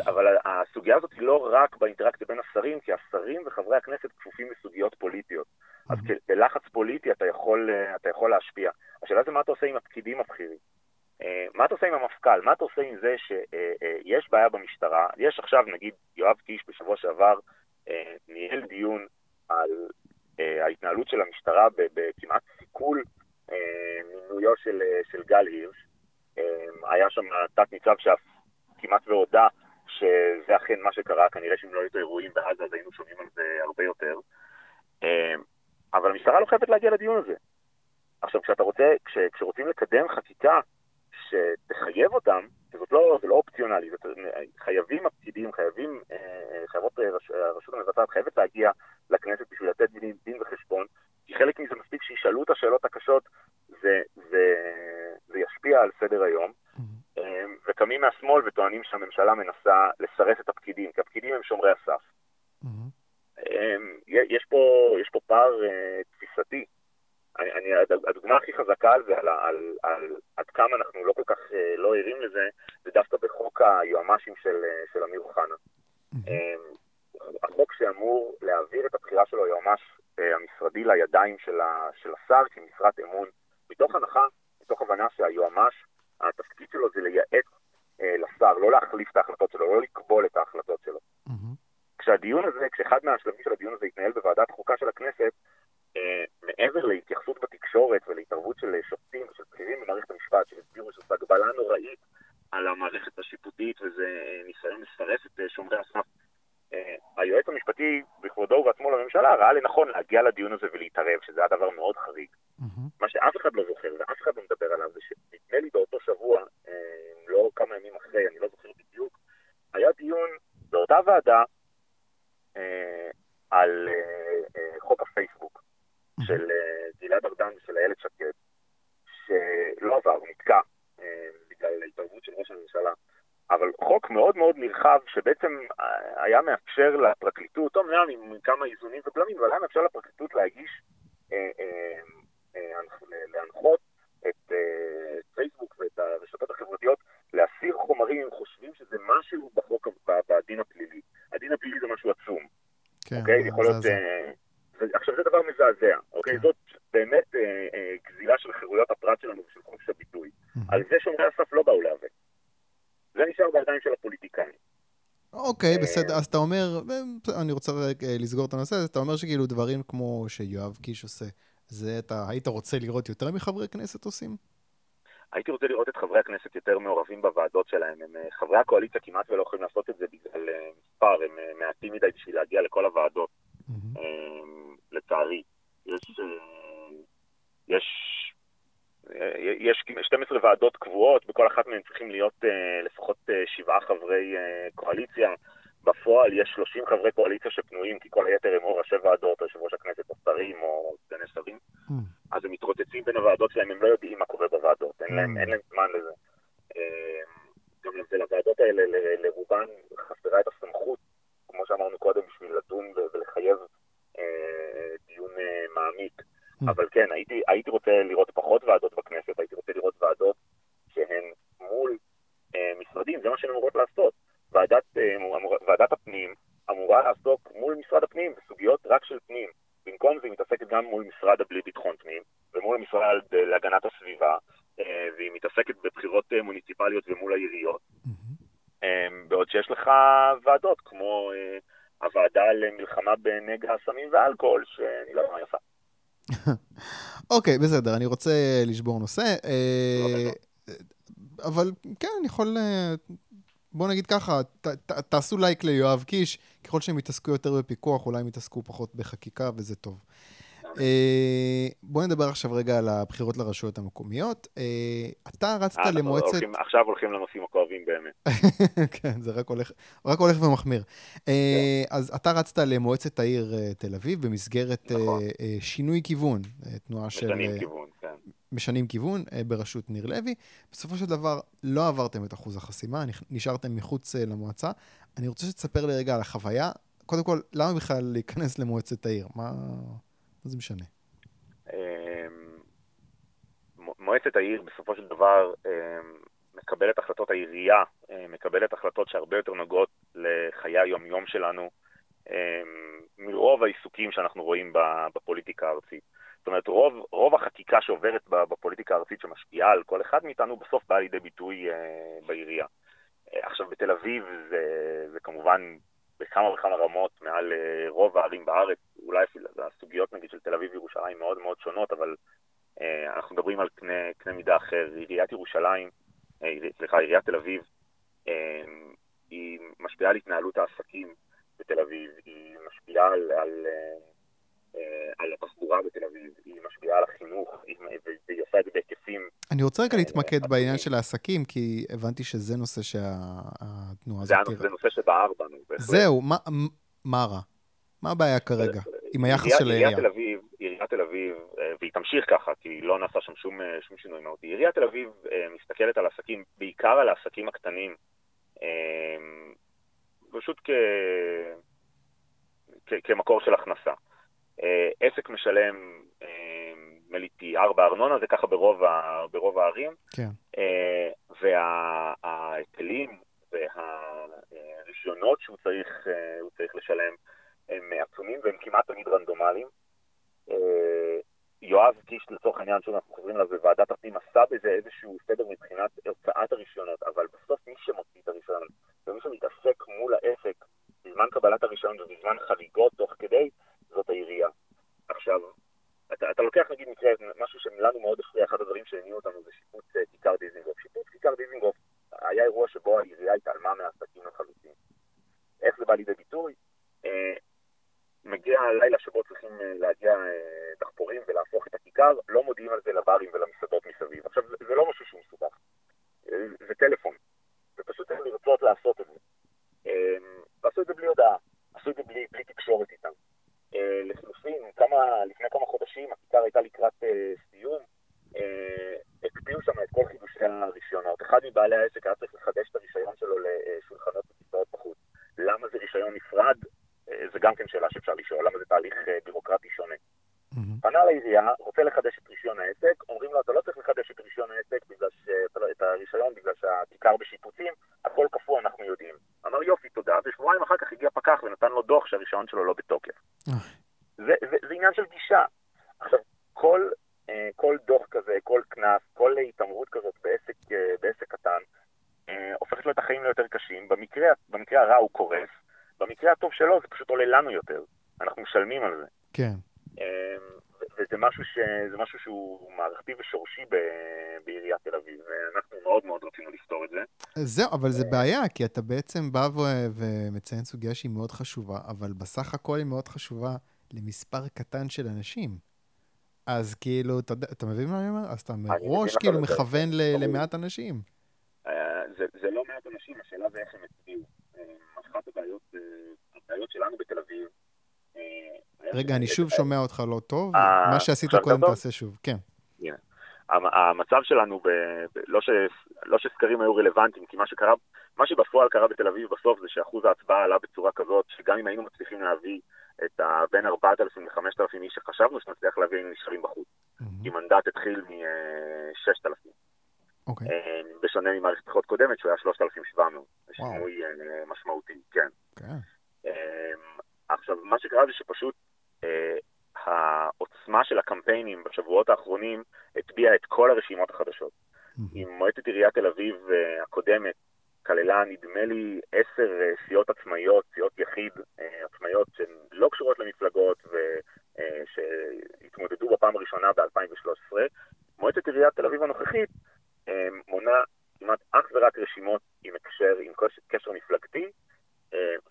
אבל, אבל הסוגיה הזאת היא לא רק באינטראקציה בין השרים, כי השרים וחברי הכנסת כפופים לסוגיות פוליטיות. אז בלחץ פוליטי אתה יכול, אה, אתה יכול להשפיע. השאלה זה מה אתה עושה עם הפקידים הבכירים. אה, מה אתה עושה עם המפכ"ל? מה אתה עושה עם זה שיש בעיה במשטרה? יש עכשיו, נגיד, יואב קיש בשבוע שעבר ניהל דיון על ההתנהלות של המשטרה בכמעט סיכול מינויו של, של גל הירש. היה שם תת-ניצב שאף כמעט והודה שזה אכן מה שקרה, כנראה שאם לא היו את האירועים בעזה אז היינו שומעים על זה הרבה יותר. אמ, אבל המשטרה לא חייבת להגיע לדיון הזה. עכשיו, כשאתה רוצה, כש, כשרוצים לקדם חקיקה שתחייב אותם, זאת לא, זה לא אופציונלי, זאת, חייבים הפקידים, חייבים, אה, חייבות אה, הרשות המבצעת חייבת להגיע לכנסת בשביל לתת דין, דין וחשבון, כי חלק מזה מספיק שישאלו את השאלות הקשות, זה, זה, זה ישפיע על סדר היום. Mm-hmm. וקמים מהשמאל וטוענים שהממשלה מנסה לסרס את הפקידים, כי הפקידים הם שומרי הסף. Mm-hmm. יש, פה, יש פה פער uh, תפיסתי. אני, אני, הדוגמה הכי חזקה על זה, על, על, על עד כמה אנחנו לא כל כך uh, לא ערים לזה, זה דווקא בחוק היועמ"שים של, uh, של אמיר אוחנה. Mm-hmm. החוק שאמור להעביר את הבחירה של היועמ"ש המשרדי לידיים של, ה, של השר כמשרת אמון, מתוך הנחה, מתוך הבנה שהיועמ"ש התפקיד שלו זה לייעץ אה, לשר, לא להחליף את ההחלטות שלו, לא לקבול את ההחלטות שלו. Mm-hmm. כשהדיון הזה, כשאחד מהשלבים של הדיון הזה יתנהל בוועדת חוקה של הכנסת, אה, מעבר להתייחסות בתקשורת ולהתערבות של שופטים ושל בכירים במערכת המשפט, שהסבירו שזו הגבלה נוראית על המערכת השיפוטית וזה אה, ניסיון לסרס את אה, שומרי הסף, אה, היועץ המשפטי בכבודו ובעצמו לממשלה ראה לנכון להגיע לדיון הזה ולהתערב, שזה היה דבר מאוד חריג. Mm-hmm. מה שאף אחד לא זוכר ואף אחד לא מדבר עליו זה שנדמה לי באותו שבוע, אה, לא כמה ימים אחרי, אני לא זוכר בדיוק, היה דיון באותה ועדה אה, על חוק הפייסבוק mm-hmm. של גלעד ארדן ושל איילת שקד, שלא עבר, הוא נתקע בגלל התערבות של ראש הממשלה. אבל חוק מאוד מאוד נרחב, שבעצם היה מאפשר לפרקליטות, נראה עם כמה איזונים ובלמים, אבל היה מאפשר לפרקליטות להגיש, אה, אה, אה, להנחות את פייסבוק ואת הרשתות החברתיות להסיר חומרים חושבים שזה משהו בחוק, בדין הפלילי. הדין הפלילי זה משהו עצום. כן, אוקיי? יכול להיות... עכשיו, זה דבר מזעזע, אוקיי? כן. זאת באמת גזילה של חירויות הפרט שלנו ושל חופש הביטוי. על זה שומרי הסף לא באו להיאבק. זה נשאר בידיים של הפוליטיקאים. אוקיי, בסדר, אז אתה אומר, אני רוצה לסגור את הנושא הזה, אתה אומר שכאילו דברים כמו שיואב קיש עושה, זה אתה היית רוצה לראות יותר מחברי כנסת עושים? הייתי רוצה לראות את חברי הכנסת יותר מעורבים בוועדות שלהם. הם, חברי הקואליציה כמעט ולא יכולים לעשות את זה בגלל מספר, הם מעטים מדי בשביל להגיע לכל הוועדות, mm-hmm. לצערי. יש, יש יש 12 ועדות קבועות, בכל אחת מהן צריכים להיות לפחות שבעה חברי קואליציה. בפועל יש 30 חברי קואליציה שפנויים, כי כל היתר הם או ראשי ועדות, או יושב ראש הכנסת, או שרים, או סגני שרים. Mm. אז הם מתרוצצים בין הוועדות שלהם, הם לא יודעים מה קורה בוועדות, אין להם, mm. אין להם זמן לזה. גם לוועדות האלה, לרובן חסרה את הסמכות, כמו שאמרנו קודם, בשביל לדון ולחייב דיון מעמיק. Mm. אבל כן, הייתי, הייתי רוצה לראות פחות ועדות בכנסת, הייתי רוצה לראות ועדות שהן מול אה, משרדים, זה מה שהן אמורות לעשות. ועדת, אה, ועדת הפנים אמורה לעסוק מול משרד הפנים בסוגיות רק של פנים. במקום זה היא מתעסקת גם מול משרד הבלי ביטחון פנים ומול המשרד להגנת הסביבה, אה, והיא מתעסקת בבחירות אה, מוניציפליות ומול העיריות. Mm-hmm. אה, בעוד שיש לך ועדות כמו אה, הוועדה למלחמה בנגע הסמים והאלכוהול, שאני לא יודע מה יפה. אוקיי, בסדר, אני רוצה לשבור נושא. אה, אבל כן, אני יכול... אה, בוא נגיד ככה, ת, ת, תעשו לייק ליואב קיש, ככל שהם יתעסקו יותר בפיקוח, אולי הם יתעסקו פחות בחקיקה, וזה טוב. אה, בוא נדבר עכשיו רגע על הבחירות לרשויות המקומיות. אה, אתה רצת למועצת... עכשיו הולכים לנושאים הכואבים באמת. (laughs) כן, זה רק הולך, רק הולך ומחמיר. אה, כן. אז אתה רצת למועצת העיר תל אביב במסגרת נכון. שינוי כיוון, תנועה של... משנים כיוון, כן. משנים כיוון בראשות ניר לוי. בסופו של דבר לא עברתם את אחוז החסימה, נשארתם מחוץ למועצה. אני רוצה שתספר לי רגע על החוויה. קודם כל, למה בכלל להיכנס למועצת העיר? מה... מה זה משנה? אמ, מועצת העיר בסופו של דבר אמ, מקבלת החלטות, העירייה אמ, מקבלת החלטות שהרבה יותר נוגעות לחיי היום-יום שלנו, מרוב העיסוקים שאנחנו רואים בפוליטיקה הארצית. זאת אומרת, רוב, רוב החקיקה שעוברת בפוליטיקה הארצית שמשפיעה על כל אחד מאיתנו, בסוף באה לידי ביטוי אה, בעירייה. אה, עכשיו, בתל אביב זה, זה כמובן בכמה וכמה רמות מעל אה, רוב הערים בארץ, אולי אפילו הסוגיות נגיד של תל אביב וירושלים מאוד מאוד שונות, אבל אה, אנחנו מדברים על קנה, קנה מידה אחר. עיריית ירושלים, אה, סליחה, עיריית תל אביב, אה, היא משפיעה על התנהלות העסקים בתל אביב, היא משפיעה על, על, אה, אה על התחבורה בתל אביב, היא משפיעה על החינוך, והיא עושה את זה בהיקפים. אני רוצה רגע להתמקד בעניין של העסקים, כי הבנתי שזה נושא שהתנועה הזאת... זה נושא שבער בנו. זהו, מה רע? מה הבעיה כרגע עם היחס של העירייה? עיריית תל אביב, אה, והיא תמשיך ככה, כי לא נעשה שם שום, אה, שום שינוי מהותי. עיריית תל אביב אה, מסתכלת על עסקים, בעיקר על העסקים הקטנים, פשוט כ... כ... כמקור של הכנסה. עסק משלם נדמה לי פי ארבע ארנונה, זה ככה ברוב, ה... ברוב הערים. כן. וההיטלים והרישיונות שהוא צריך, צריך לשלם הם עצומים והם כמעט תמיד רנדומליים. אה, יואב קיש, לצורך העניין, שוב אנחנו חוזרים אליו, בוועדת הפנים עשה בזה איזשהו סדר מבחינת הוצאת הרישיונות, אבל בסוף מי שמוציא את הרישיון ומי שמתעסק מול העסק בזמן קבלת הרישיון ובזמן חריגות תוך כדי, זאת העירייה. עכשיו, אתה, אתה לוקח נגיד מקרה, משהו שלנו מאוד הפריע, אחד הדברים שהניעו אותנו זה שיפוץ uh, כיכר דיזינגוף. שיפוץ כיכר דיזינגוף היה אירוע שבו העירייה התעלמה מהעסקים לחלוטין. איך זה בא לידי ביטוי? Uh, מגיע הלילה שבו צריכים אה, להגיע אה, דחפורים ולהפוך את הכיכר, לא מודיעים על זה לברים ולמסעדות מסביב. עכשיו, זה לא משהו שהוא מסובך, אה, זה טלפון, ופשוט צריך לרצות לעשות את זה. ועשו את זה בלי הודעה, עשו את זה בלי, בלי תקשורת איתם. לחלופין, כמה, לפני כמה חודשים הכיכר הייתה לקראת סיום, הקפיאו שם את כל חידושי הרישיונות. אחד מבעלי העסק היה צריך לחדש את הרישיון שלו לשולחנות וכיסאות בחוץ. למה זה רישיון נפרד? אה, זה גם כן שאלה שאפשר לשאול, למה זה תהליך אה, בירוקרטי שונה. Mm-hmm. פנה לעירייה, רוצה לחדש את רישיון העסק, אומרים לו, אתה לא צריך לחדש את רישיון העסק בגלל ש... לא- את הרישיון בגלל שהכיכר בשיפוצים, הכל קפוא, אנחנו יודעים. אמר יופי, תודה, ושבועיים אחר כך הגיע פקח ונתן לו דוח שהרישיון שלו לא בתוקף. זה, זה, זה עניין של גישה. עכשיו, כל, אה, כל דוח כזה, כל קנס, כל התעמרות כזאת בעסק, אה, בעסק קטן, אה, הופכת לו את החיים ליותר קשים. במקרה, במקרה הרע הוא קורס, במקרה הטוב שלו זה פשוט עולה לנו יותר. אנחנו משלמים על זה. כן. וזה משהו, ש... משהו שהוא מערכתי ושורשי ב... בעיריית תל אביב, ואנחנו מאוד מאוד רצינו לפתור את זה. זהו, אבל זה בעיה, כי אתה בעצם בא. ומציין סוגיה שהיא מאוד חשובה, אבל בסך הכל היא מאוד חשובה למספר קטן של אנשים. אז כאילו, אתה, אתה מבין מה אני אומר? אז אתה מראש כאילו מכוון ל... למעט אנשים. אה, זה, זה לא מעט אנשים, השאלה זה איך הם הצביעו. אה, אחת הבעיות, אה, הבעיות שלנו בתל אביב, רגע, אני שוב שומע אותך לא טוב. מה שעשית קודם תעשה שוב, כן. המצב שלנו, ב, ב, לא, ש, לא שסקרים היו רלוונטיים, כי מה שקרה, מה שבפועל קרה בתל אביב בסוף זה שאחוז ההצבעה עלה בצורה כזאת, שגם אם היינו מצליחים להביא את ה, בין 4,000 ל-5,000 איש שחשבנו שנצליח להביא, היינו נשארים בחוץ. Mm-hmm. כי מנדט התחיל מ-6,000. אוקיי. אה, בשונה ממערכת בחירות קודמת, שהוא היה 3,700. זה שינוי אה, משמעותי, כן. כן. עכשיו, מה שקרה זה שפשוט אה, העוצמה של הקמפיינים בשבועות האחרונים הטביעה את כל הרשימות החדשות. עם מועצת עיריית תל אביב אה, הקודמת כללה נדמה לי עשר אה, סיעות עצמאיות, סיעות יחיד עצמאיות שהן לא קשורות למפלגות ושהתמודדו בפעם הראשונה ב-2013. מועצת עיריית תל אביב הנוכחית מונה כמעט אך ורק רשימות עם הקשר, עם קשר מפלגתי,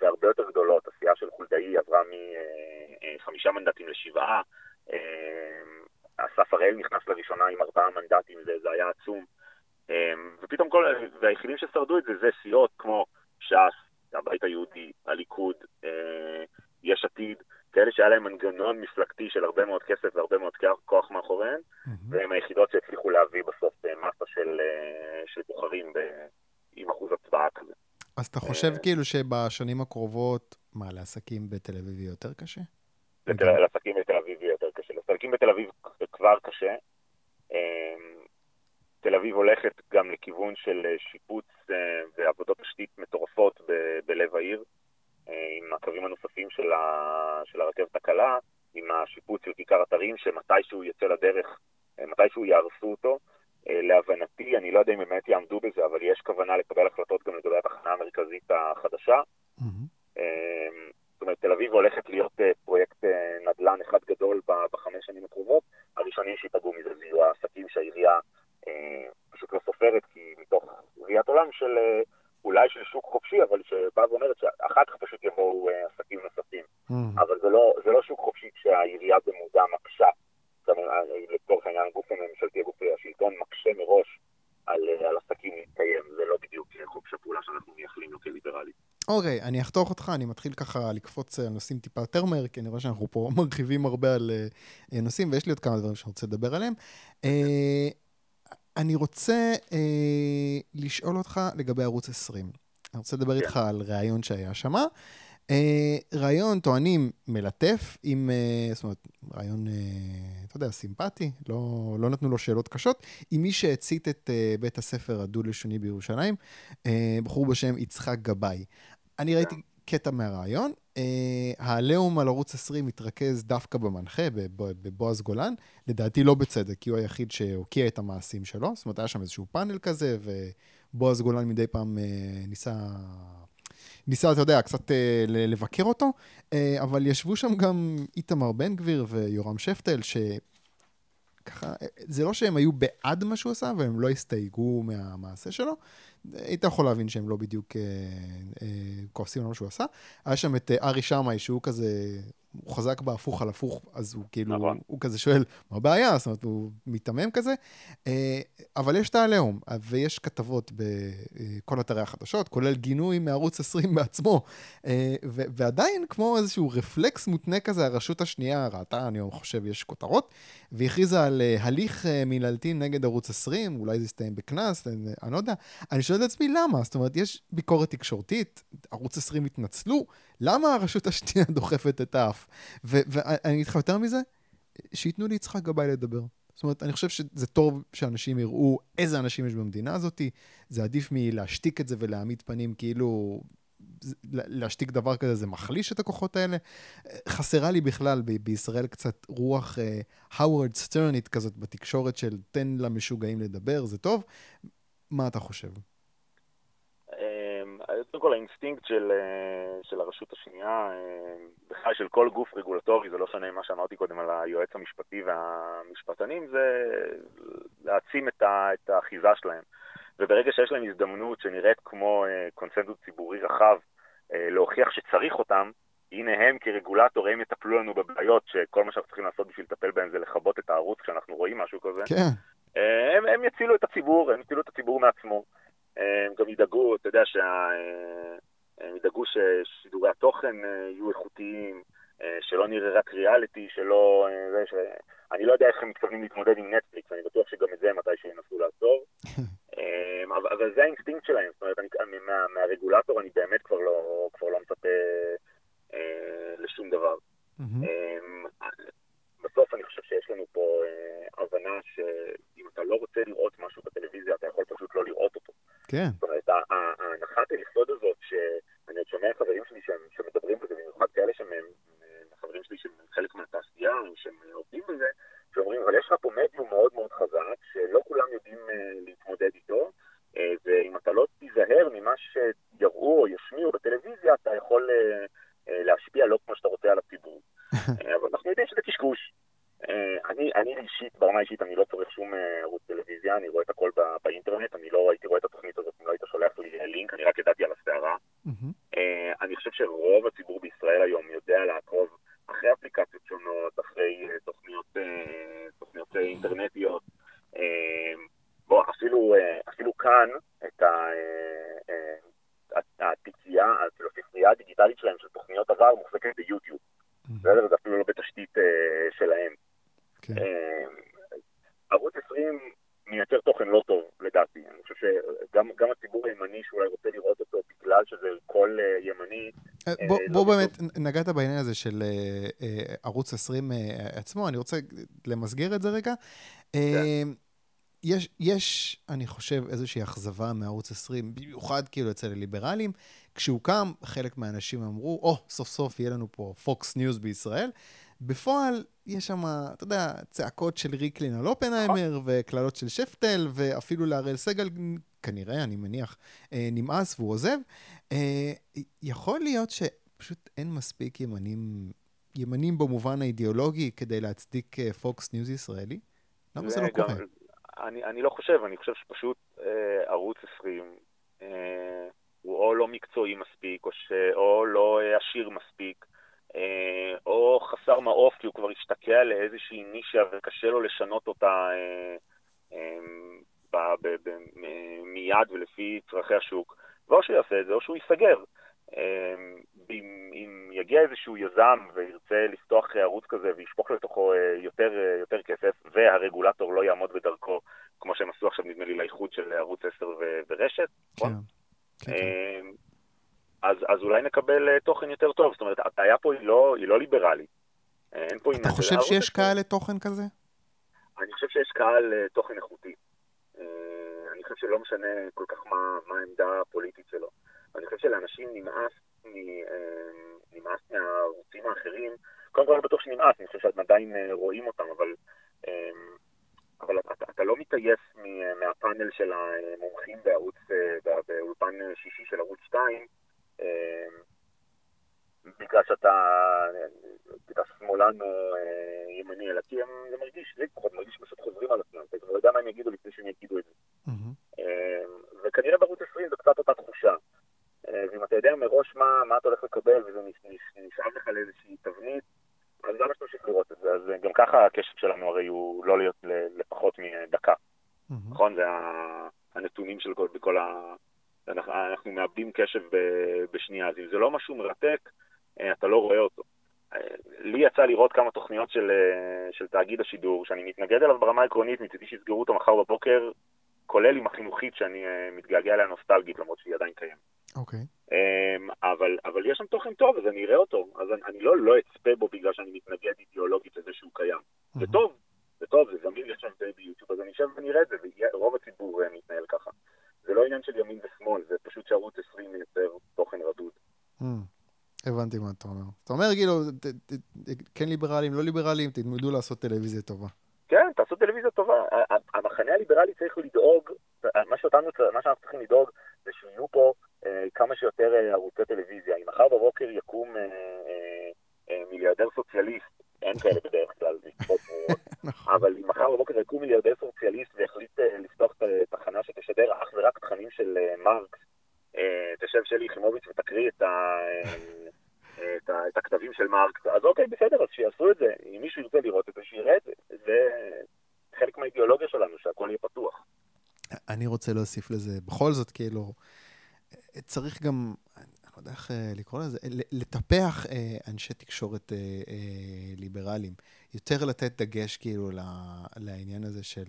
והרבה יותר גדולות. הסיעה של חולדאי עברה מחמישה מנדטים לשבעה, אסף הראל נכנס לראשונה עם ארבעה מנדטים, זה, זה היה עצום. ופתאום כל, והיחידים ששרדו את זה, זה סיעות כמו ש"ס, הבית היהודי, הליכוד, יש עתיד, כאלה שהיה להם מנגנון מפלגתי של הרבה מאוד כסף והרבה מאוד כוח מאחוריהן. והן היחידות שהצליחו להביא בסוף מסה של, של בוחרים ב, עם אחוז הצבעה כזה. אז אתה חושב אה, כאילו שבשנים הקרובות, מה, לעסקים בתל אביב יהיה יותר קשה? לעסקים בתל אביב יהיה יותר קשה. לעסקים בתל אביב כבר קשה. אמ, תל אביב הולכת גם לכיוון של שיפוץ אה, ועבודות תשתית מטורפות בלב העיר, אה, עם הקווים הנוספים של, של הרכבת הקלה, עם השיפוץ של כיכר אתרים, שמתישהו יצא לדרך, מתישהו יהרסו אותו. אה, להבנתי, אני לא יודע אם באמת יעמדו בזה, אבל יש כוונה לקבל החלטות גם לגבי המרכזית החדשה. Mm-hmm. זאת אומרת, תל אביב הולכת להיות אה, פרויקט נדל"ן אחד גדול בחמש שנים הקרובות. הראשונים שייפגעו מזה זה יהיו העסקים שהעירייה פשוט לא סופרת, כי מתוך ראיית עולם של אולי של שוק חופשי, אבל שבאה ואומרת שאחר כך פשוט יבואו עסקים נוספים. Mm-hmm. אבל זה לא, זה לא שוק חופשי כשהעירייה במודע מקשה לצורך העניין הגוף הממשלתי, הגוף השלטון מקשה מראש על, על עסקים להתקיים, זה לא בדיוק חופש הפעולה שאנחנו מייחלים לו כליברלית. אוקיי, okay, אני אחתוך אותך, אני מתחיל ככה לקפוץ על נושאים טיפה יותר מהר, כי אני רואה שאנחנו פה (laughs) מרחיבים הרבה על uh, נושאים, ויש לי עוד כמה דברים שאני רוצה לדבר עליהם. Uh, אני רוצה uh, לשאול אותך לגבי ערוץ 20. אני רוצה לדבר. איתך על ראיון שהיה שם. אה, רעיון, טוענים, מלטף עם, אה, זאת אומרת, רעיון, אה, אתה יודע, סימפטי, לא, לא נתנו לו שאלות קשות, עם מי שהצית את בית הספר הדו-לשוני בירושלים, בחור בשם יצחק גבאי. אני ראיתי קטע מהרעיון. העליהום על ערוץ 20 מתרכז דווקא במנחה, בבועז גולן, לדעתי לא בצדק, כי הוא היחיד שהוקיע את המעשים שלו. זאת אומרת, היה שם איזשהו פאנל כזה, ובועז גולן מדי פעם ניסה ניסה, אתה יודע, קצת אה, לבקר אותו, אה, אבל ישבו שם גם איתמר בן גביר ויורם שפטל, שככה, אה, זה לא שהם היו בעד מה שהוא עשה, והם לא הסתייגו מהמעשה שלו. היית יכול להבין שהם לא בדיוק אה, אה, כועסים על מה שהוא עשה. היה שם את ארי שמאי, שהוא כזה, הוא חזק בהפוך על הפוך, אז הוא כאילו, נכון. הוא כזה שואל, מה הבעיה? זאת אומרת, הוא מיתמם כזה. אה, אבל יש את העליהום, ויש כתבות בכל אתרי החדשות, כולל גינוי מערוץ 20 בעצמו. אה, ועדיין, כמו איזשהו רפלקס מותנה כזה, הרשות השנייה ראתה, אני חושב, יש כותרות, והכריזה על אה, הליך מינהלתי נגד ערוץ 20, אולי זה יסתיים בקנס, אני לא יודע. אני שואל את עצמי למה, זאת אומרת, יש ביקורת תקשורתית, ערוץ 20 התנצלו, למה הרשות השנייה (laughs) דוחפת את האף? ואני אגיד לך יותר מזה, שייתנו לי יצחק גבאי לדבר. זאת אומרת, אני חושב שזה טוב שאנשים יראו איזה אנשים יש במדינה הזאת, זה עדיף מלהשתיק את זה ולהעמיד פנים כאילו... להשתיק דבר כזה, זה מחליש את הכוחות האלה. חסרה לי בכלל ב- בישראל קצת רוח האוורד סטרנית כזאת בתקשורת של תן למשוגעים לדבר, זה טוב. מה אתה חושב? קודם כל האינסטינקט של, אה, של הרשות השנייה, אה, בכלל של כל גוף רגולטורי, זה לא שונה ממה שאמרתי קודם על היועץ המשפטי והמשפטנים, זה להעצים את, ה, את האחיזה שלהם. וברגע שיש להם הזדמנות שנראית כמו אה, קונסנזוס ציבורי רחב, להוכיח שצריך אותם, הנה הם כרגולטור, הם יטפלו לנו בבעיות, שכל מה שאנחנו צריכים לעשות בשביל לטפל בהם זה לכבות את הערוץ כשאנחנו רואים משהו כזה. כן. הם, הם יצילו את הציבור, הם יצילו את הציבור מעצמו. אה, הם גם ידאגו, אתה יודע, שה... אה, הם ידאגו ששידורי התוכן אה, יהיו איכותיים, שלא נראה רק ריאליטי, שלא... ש... אני לא יודע איך הם מתכוונים להתמודד עם נטפליקס, אני בטוח שגם את זה מתישהו ינסו לעצור. (laughs) אבל, אבל זה האינסטינקט שלהם, זאת אומרת, אני, מה, מהרגולטור אני באמת כבר לא, כבר לא מצפה אה, לשום דבר. מהמם. בסוף אני חושב שיש לנו פה אה, הבנה שאם אתה לא רוצה לראות משהו בטלוויזיה, אתה יכול פשוט לא לראות אותו. כן. זאת אומרת, ההנחת היסוד הזאת, שאני עוד שומע חברים שלי שהם, שמדברים בזה, במיוחד כאלה שהם חברים שלי שהם חלק מהתעשייה, שהם עובדים בזה, שאומרים, אבל יש לך פה מדיום מאוד מאוד חזק, שלא כולם יודעים אה, להתמודד איתו, אה, ואם אתה לא תיזהר ממה שיראו או ישמיעו בטלוויזיה, אתה יכול אה, אה, להשפיע לא כמו שאתה רוצה על הציבור. אה, אבל אנחנו יודעים שזה קשקוש. אה, אני, אני אישית, ברמה האישית, אני לא צורך שום אה, ערוץ טלוויזיה, אני רואה את הכל ב- באינטרנט, אני לא הייתי רואה את התוכנית הזאת אם לא היית שולח לי אה, לינק, אני רק ידעתי על הסערה. מהמם. אה, אני חושב שרוב הציבור בישראל היום יודע לעקוב אחרי אפליקציות שונות, אחרי אה, תוכניות, אה, תוכניות אה, אינטרנטיות. אה, בוא, אפילו, אה, אפילו כאן, את ה- אה, אה, התיקייה, כאילו הספרייה הדיגיטלית שלהם של תוכניות עבר מוחזקת ביוטיוב. בסדר? זה אפילו לא בתשתית אה, שלהם. כן. אה, ערוץ 20 מייצר תוכן לא טוב, לדעתי. אני חושב שגם גם הציבור הימני שאולי רוצה לראות אותו בגלל שזה קול אה, ימני, אה, אה, בוא, לא בוא בטוח. באמת, נגעת בעניין הזה של אה, אה, ערוץ 20 אה, עצמו, אני רוצה למסגר את זה רגע. אה, יש, יש, אני חושב, איזושהי אכזבה מערוץ 20, במיוחד כאילו אצל הליברלים. כשהוא קם, חלק מהאנשים אמרו, או, oh, סוף סוף יהיה לנו פה פוקס ניוז בישראל. בפועל, יש שם, אתה יודע, צעקות של ריקלין על אופנהיימר, וקללות של שפטל, ואפילו להראל סגל, כנראה, אני מניח, נמאס והוא עוזב. יכול להיות שפשוט אין מספיק ימנים, ימנים במובן האידיאולוגי כדי להצדיק אה, פוקס ניוז ישראלי? למה זה לא גם- קורה? אני, אני לא חושב, אני חושב שפשוט אה, ערוץ 20 אה, הוא או לא מקצועי מספיק, או, ש, או לא אה, עשיר מספיק, אה, או חסר מעוף כי הוא כבר השתקע לאיזושהי נישה וקשה לו לשנות אותה אה, אה, ב, ב, ב, מ- מיד ולפי צרכי השוק. ואו שהוא יעשה את זה או שהוא ייסגר. אה, יגיע איזשהו יזם וירצה לפתוח ערוץ כזה וישפוך לתוכו אה, יותר, אה, יותר כסף, והרגולטור לא יעמוד בדרכו, כמו שהם עשו עכשיו, נדמה לי, לאיחוד של ערוץ 10 ו- ורשת, כן. נכון? כן, כן. אה, אז, אז אולי נקבל תוכן יותר טוב. זאת אומרת, הבעיה פה היא לא, היא לא ליברלית. אין פה אתה. חושב שיש 10 קהל לתוכן כזה? אני חושב שיש קהל תוכן איכותי. אני חושב שלא משנה כל כך מה, מה העמדה הפוליטית שלו. אני חושב שלאנשים נמאס, מ, נמאס מהערוצים האחרים. קודם כל אני בטוח שנמאס, אני חושב שאתם עדיין אה, רואים אותם, אבל, אה, אבל אתה, אתה לא מתעייף מהפאנל של המומחים בערוץ, אה, בא- באולפן שישי של ערוץ 2, אה, בגלל שאתה אתה שמאלן או אה, ימני, אלא כי הם, זה מרגיש, לי לפחות מרגיש פשוט חוזרים על עצמם, אתה כבר יודע מה הם יגידו לפני שהם יגידו את זה. אה, וכנראה בערוץ 20 זה קצת אותה תחושה. אה, ואם אתה יודע מראש מה, מה אתה הולך לקבל, וזה נש- נש- נשאר לך לאיזושהי תבנית, אז למה שתמשיך לראות את זה? אז גם ככה הקשב שלנו הרי הוא לא להיות לפחות מדקה. נכון? זה הנתונים של כל, בכל ה... אנחנו, אנחנו מאבדים קשב בשנייה, אז אם זה לא משהו מרתק, אה, אתה לא רואה אותו. אה, לי יצא לראות כמה תוכניות של, אה, של תאגיד השידור, שאני מתנגד אליו ברמה העקרונית, מצידי שיסגרו אותו מחר בבוקר, כולל עם החינוכית שאני מתגעגע אליה נוסטלגית, למרות שהיא עדיין קיימת. אוקיי. Okay. אמ, אבל, אבל יש שם תוכן טוב, אז אני אראה אותו. אז אני, אני לא, לא אצפה בו בגלל שאני מתנגד אידיאולוגית לזה שהוא קיים. Mm-hmm. זה טוב, זה טוב, זה זמין, יש שם ביוטיוב, אז אני אשב ונראה את זה, ורוב הציבור מתנהל ככה. זה לא עניין של ימין ושמאל, זה פשוט שערוץ 20 מייצר תוכן רדוד. Mm. הבנתי מה אתה אומר. אתה אומר, כאילו, כן ליברלים, לא ליברלים, תלמדו לעשות טלוויזיה טובה. כן, תעשו טלוויזיה טובה. המחנה הליברלי צריך לדאוג, מה שאותנו, מה שאנחנו צריכים לדאוג, זה שיהיו פה אה, כמה שיותר אה, ערוצי טלוויזיה. אם מחר בבוקר יקום אה, מיליארדר סוציאליסט, אין כאלה בדרך כלל, (laughs) נכון. אבל אם מחר בבוקר יקום מיליארדר סוציאליסט והחליט לפתוח תחנה שתשדר אך ורק תכנים של מרקס, תשב שלי יחימוביץ' ותקריא את ה... (laughs) את, ה, את הכתבים של מרקס, אז אוקיי, בסדר, אז שיעשו את זה. אם מישהו ירצה לראות את זה, שיראה את זה. זה חלק מהאידיאולוגיה שלנו, שהכל יהיה פתוח. אני רוצה להוסיף לזה, בכל זאת, כאילו, צריך גם, אני לא יודע איך אה, לקרוא לזה, לטפח אה, אנשי תקשורת אה, ליברליים. יותר לתת דגש, כאילו, לעניין הזה של,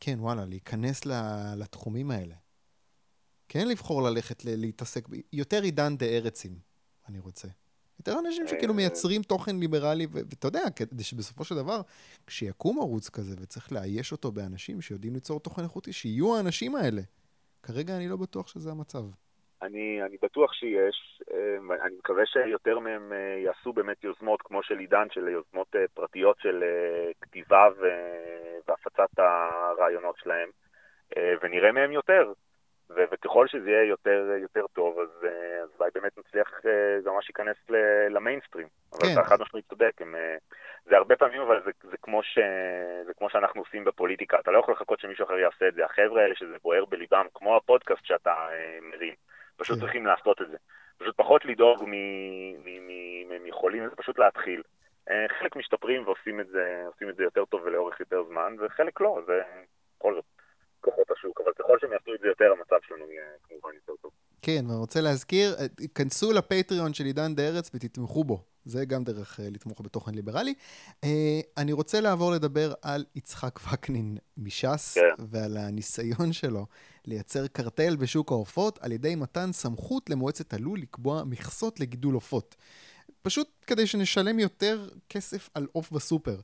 כן, וואלה, להיכנס לתחומים האלה. כן לבחור ללכת להתעסק, יותר עידן דה ארצים, אני רוצה. יותר אנשים שכאילו מייצרים תוכן ליברלי, ואתה יודע, כדי שבסופו של דבר, כשיקום ערוץ כזה וצריך לאייש אותו באנשים שיודעים ליצור תוכן איכותי, שיהיו האנשים האלה. כרגע אני לא בטוח שזה המצב. אני, אני בטוח שיש, אה, אני מקווה שיותר מהם אה, יעשו באמת יוזמות כמו של עידן, של יוזמות אה, פרטיות של כתיבה והפצת הרעיונות שלהם, ונראה מהם יותר. ו- וככל שזה יהיה יותר, יותר טוב, אז, אז אולי באמת נצליח, זה ממש ייכנס למיינסטרים. אבל כן. אתה חד משמעית צודק, הם, זה הרבה פעמים, אבל זה, זה, כמו ש, זה כמו שאנחנו עושים בפוליטיקה, אתה לא יכול לחכות שמישהו אחר יעשה את זה. החבר'ה האלה שזה בוער בליבם, כמו הפודקאסט שאתה מרים, פשוט כן. צריכים לעשות את זה. פשוט פחות לדאוג מהם יכולים, זה פשוט להתחיל. אה, חלק משתפרים ועושים את זה, את זה יותר טוב ולאורך יותר זמן, וחלק לא, זה בכל זאת כוחות השוק, אבל ככל שהם יעשו את זה יותר, המצב שלנו יהיה כמובן יותר טוב. כן, ואני רוצה להזכיר, אה, כנסו לפטריון של עידן דה ארץ ותתמכו בו. זה גם דרך uh, לתמוך בתוכן ליברלי. Uh, אני רוצה לעבור לדבר על יצחק וקנין מש"ס, כן. ועל הניסיון שלו לייצר קרטל בשוק העופות על ידי מתן סמכות למועצת הלול לקבוע מכסות לגידול עופות. פשוט כדי שנשלם יותר כסף על עוף בסופר.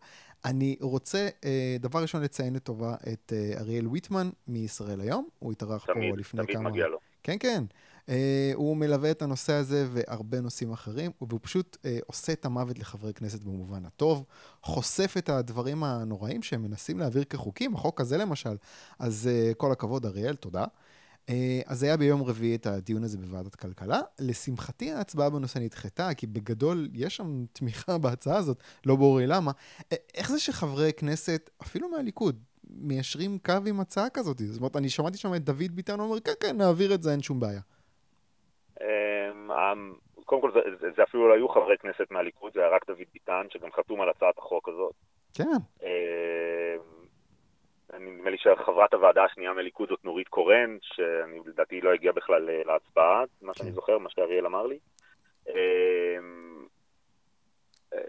אני רוצה, uh, דבר ראשון, לציין לטובה את uh, אריאל ויטמן מישראל היום. הוא התארח פה לפני תמיד כמה... תמיד מגיע לו. כן, כן. Uh, הוא מלווה את הנושא הזה והרבה נושאים אחרים, והוא פשוט uh, עושה את המוות לחברי כנסת במובן הטוב, חושף את הדברים הנוראים שהם מנסים להעביר כחוקים, החוק הזה למשל. אז uh, כל הכבוד, אריאל, תודה. Uh, אז היה ביום רביעי את הדיון הזה בוועדת כלכלה. לשמחתי ההצבעה בנושא נדחתה, כי בגדול יש שם תמיכה (laughs) בהצעה הזאת, לא ברור לי למה. איך זה שחברי כנסת, אפילו מהליכוד, מיישרים קו עם הצעה כזאת? זאת אומרת, אני שמעתי שם את דוד ביטן אומר, כן, כן, נעביר את זה, אין שום בעיה. אמ, קודם כל, זה, זה אפילו לא היו חברי כנסת מהליכוד, זה היה רק דוד ביטן, שגם חתום על הצעת החוק הזאת. כן. נדמה לי שחברת הוועדה השנייה מהליכוד זאת נורית קורן, שאני לדעתי לא הגיעה בכלל אה, להצבעה, מה שאני כן. זוכר, מה שאריאל אמר לי. אמ, אה,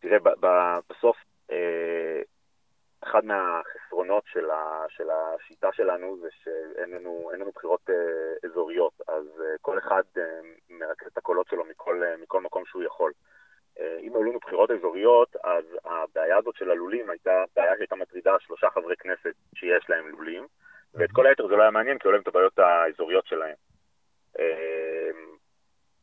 תראה, בסוף אה, אחד מהחסרונות של, ה, של השיטה שלנו זה שאין לנו, לנו בחירות אזוריות, אז כל אחד מרכז את הקולות שלו מכל, מכל מקום שהוא יכול. אה, אם היו לנו בחירות אזוריות, אז הבעיה הזאת של הלולים הייתה בעיה שהייתה מטרידה שלושה חברי כנסת שיש להם לולים, ואת כל היתר זה לא היה מעניין, כי היו להם את הבעיות האזוריות שלהם. אה,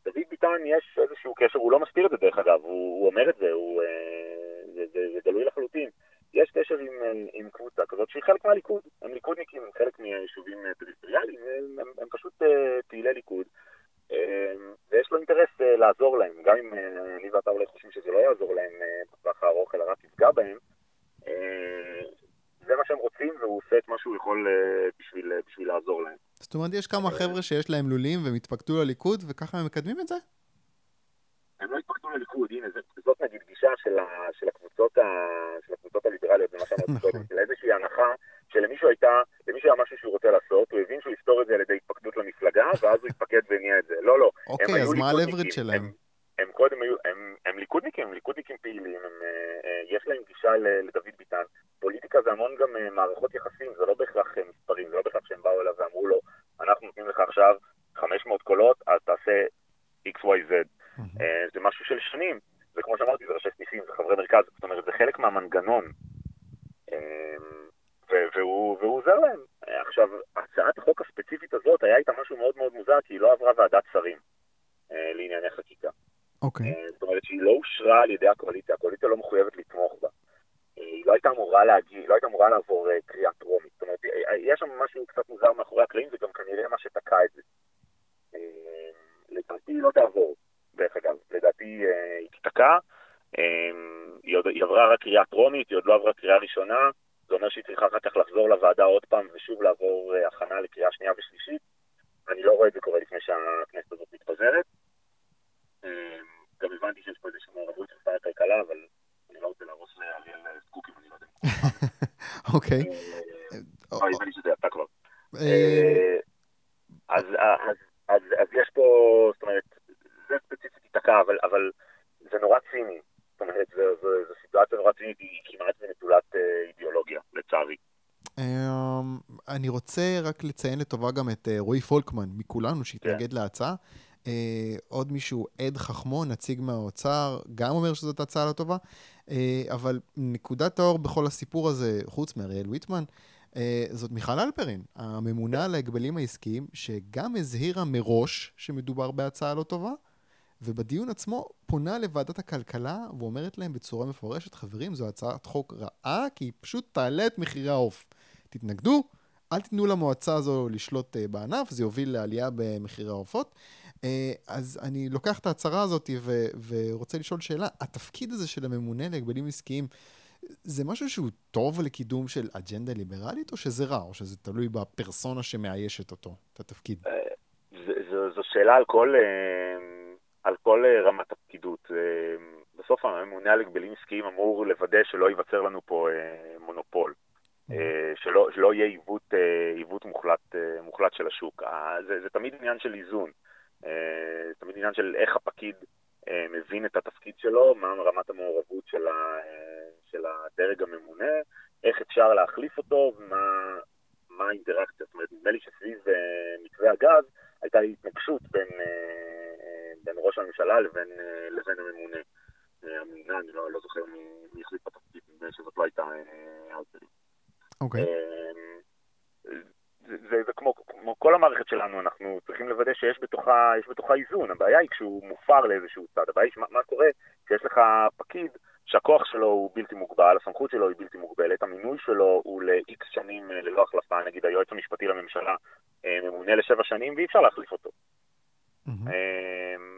דוד ביטן יש איזשהו קשר, הוא לא מסתיר את זה דרך אגב, הוא, הוא אומר את זה, הוא, אה, זה, זה, זה גלוי לחלוטין. יש קשר עם, עם קבוצה כזאת שהיא חלק מהליכוד. הם ליכודניקים, הם חלק מהיישובים פריפריאליים, הם, הם, הם פשוט פעילי ליכוד, ויש לו אינטרס uh, לעזור להם, גם אם uh, אני ואתה אולי חושבים שזה לא יעזור להם uh, בטווח הארוך, אלא רק יפגע בהם. זה מה שהם רוצים, והוא עושה את מה שהוא יכול בשביל, בשביל לעזור להם. זאת אומרת, יש כמה חבר'ה שיש להם לולים והם התפקדו לליכוד, וככה הם מקדמים את זה? הם לא התפקדו לליכוד, הנה, זאת נגיד גישה של, של, הקבוצות, של הקבוצות הליברליות, זה מה שאמרתי (laughs) נכון. קודם, של איזושהי הנחה שלמישהו הייתה, למישהו היה משהו שהוא רוצה לעשות, הוא הבין שהוא יפתור את זה על ידי התפקדות למפלגה, ואז הוא התפקד והניע את זה. לא, לא. אוקיי, אז מה. הלברד שלהם? הם, הם קודם היו, הם, הם ליכודניקים, הם ליכודניקים פעילים, הם, אה, אה, יש להם גישה לדוד ביטן. פוליטיקה זה המון גם אה, מערכות יחסים, זה לא בהכרח מספרים, זה לא בהכרח שהם באו אליו ואמרו לו, אנחנו נותנים לך עכשיו 500 קולות, אז תעשה XYZ. זה משהו של שנים, וכמו שאמרתי, זה ראשי סניפים, זה חברי מרכז, זאת אומרת, זה חלק מהמנגנון. והוא, והוא עוזר להם. עכשיו, הצעת החוק הספציפית הזאת, היה איתה משהו מאוד מאוד מוזר, כי היא לא עברה ועדת שרים אה, לענייני חקיקה. אוקיי. אה, זאת אומרת שהיא לא אושרה על ידי הקואליציה, הקואליציה לא מחויבת לתמוך בה. אה, היא לא הייתה אמורה להגיע, היא לא הייתה אמורה לעבור אה, קריאה טרומית. זאת אומרת, אה, יש שם משהו קצת מוזר מאחורי הקלעים, וגם כנראה מה שתקע את זה. לדעתי היא לא תעבור, דרך אגב. לדעתי היא תיתקע. היא, היא עברה רק קריאה טרומית, היא עוד לא עברה קריאה ראשונה. זה אומר שהיא צריכה אחר כך לחזור לוועדה עוד פעם ושוב לעבור אה, הכנה לקריאה שנייה ושלישית. אני לא רואה את זה קורה לפני שהכנסת הזאת מתפזרת. אה, גם הבנתי שיש פה איזושהי מעורבות של שר הכלכלה, אבל אני לא רוצה להרוס לאריאל אה, סקוקים, אני לא יודע. אוקיי. אה, או- אה, נדמה לי שזה יצא כבר. אה, אה, אז, אז, אז, אז יש פה, זאת אומרת, זה ספציפית ייתקע, אבל, אבל זה נורא ציני. זאת אומרת, זו- זו זו סיטואציה נורא צינית, היא כמעט נטולת אה, אידיאולוגיה, לצערי. אמ, אני רוצה רק לציין לטובה גם את אה, רועי פולקמן מכולנו שהתנגד להצעה. אה, עוד מישהו, עד חכמון, נציג מהאוצר, גם אומר שזאת הצעה לא טובה. אה, אבל נקודת האור בכל הסיפור הזה, חוץ מאריאל ויטמן, זאת מיכל אלפרין, הממונה על ההגבלים העסקיים, שגם הזהירה מראש שמדובר בהצעה לא טובה, ובדיון עצמו פונה לוועדת הכלכלה ואומרת להם בצורה מפורשת, חברים, זו הצעת חוק רעה, כי היא פשוט תעלה את מחירי העוף. תתנגדו, אל תיתנו למועצה הזו לשלוט אה, בענף, זה יוביל לעלייה במחירי העופות. אה, אז אני לוקח את ההצהרה הזאת ו- ורוצה לשאול שאלה, התפקיד הזה של הממונה להגבלים עסקיים, זה משהו שהוא טוב לקידום של אג'נדה ליברלית, או שזה רע, או שזה תלוי בפרסונה שמאיישת אותו, את התפקיד? ז- זו, שאלה על כל, אה, על כל אה, רמת הפקידות. אה, בסוף הממונה על הגבלים עסקיים אמור לוודא שלא ייווצר לנו פה אה, מונופול. אה, שלא, שלא יהיה עיוות, אה, עיוות מוחלט, אה, מוחלט של השוק. זה, זה תמיד עניין של איזון. זה תמיד עניין של איך הפקיד מבין את התפקיד שלו, מה רמת המעורבות של, ה, של הדרג הממונה, איך אפשר להחליף אותו ומה מה האינטראקציה. זאת אומרת, נדמה לי שסביב מתווה הגז הייתה התנגשות בין, בין ראש הממשלה לבין, לבין הממונה. הממונה, אני לא, לא זוכר מי, מי החליט בתפקיד, נדמה לי שזאת לא הייתה. אוקיי. אמ, זה, זה, זה כמו, כמו כל המערכת שלנו, אנחנו צריכים לוודא שיש בתוכה, בתוכה איזון. הבעיה היא כשהוא מופר לאיזשהו צד. הבעיה היא שמה, מה קורה כשיש לך פקיד שהכוח שלו הוא בלתי מוגבל, הסמכות שלו היא בלתי מוגבלת, המינוי שלו הוא ל-X שנים אה, ללא החלפה, נגיד היועץ המשפטי לממשלה אה, ממונה לשבע שנים ואי אפשר להחליף אותו. מהמם.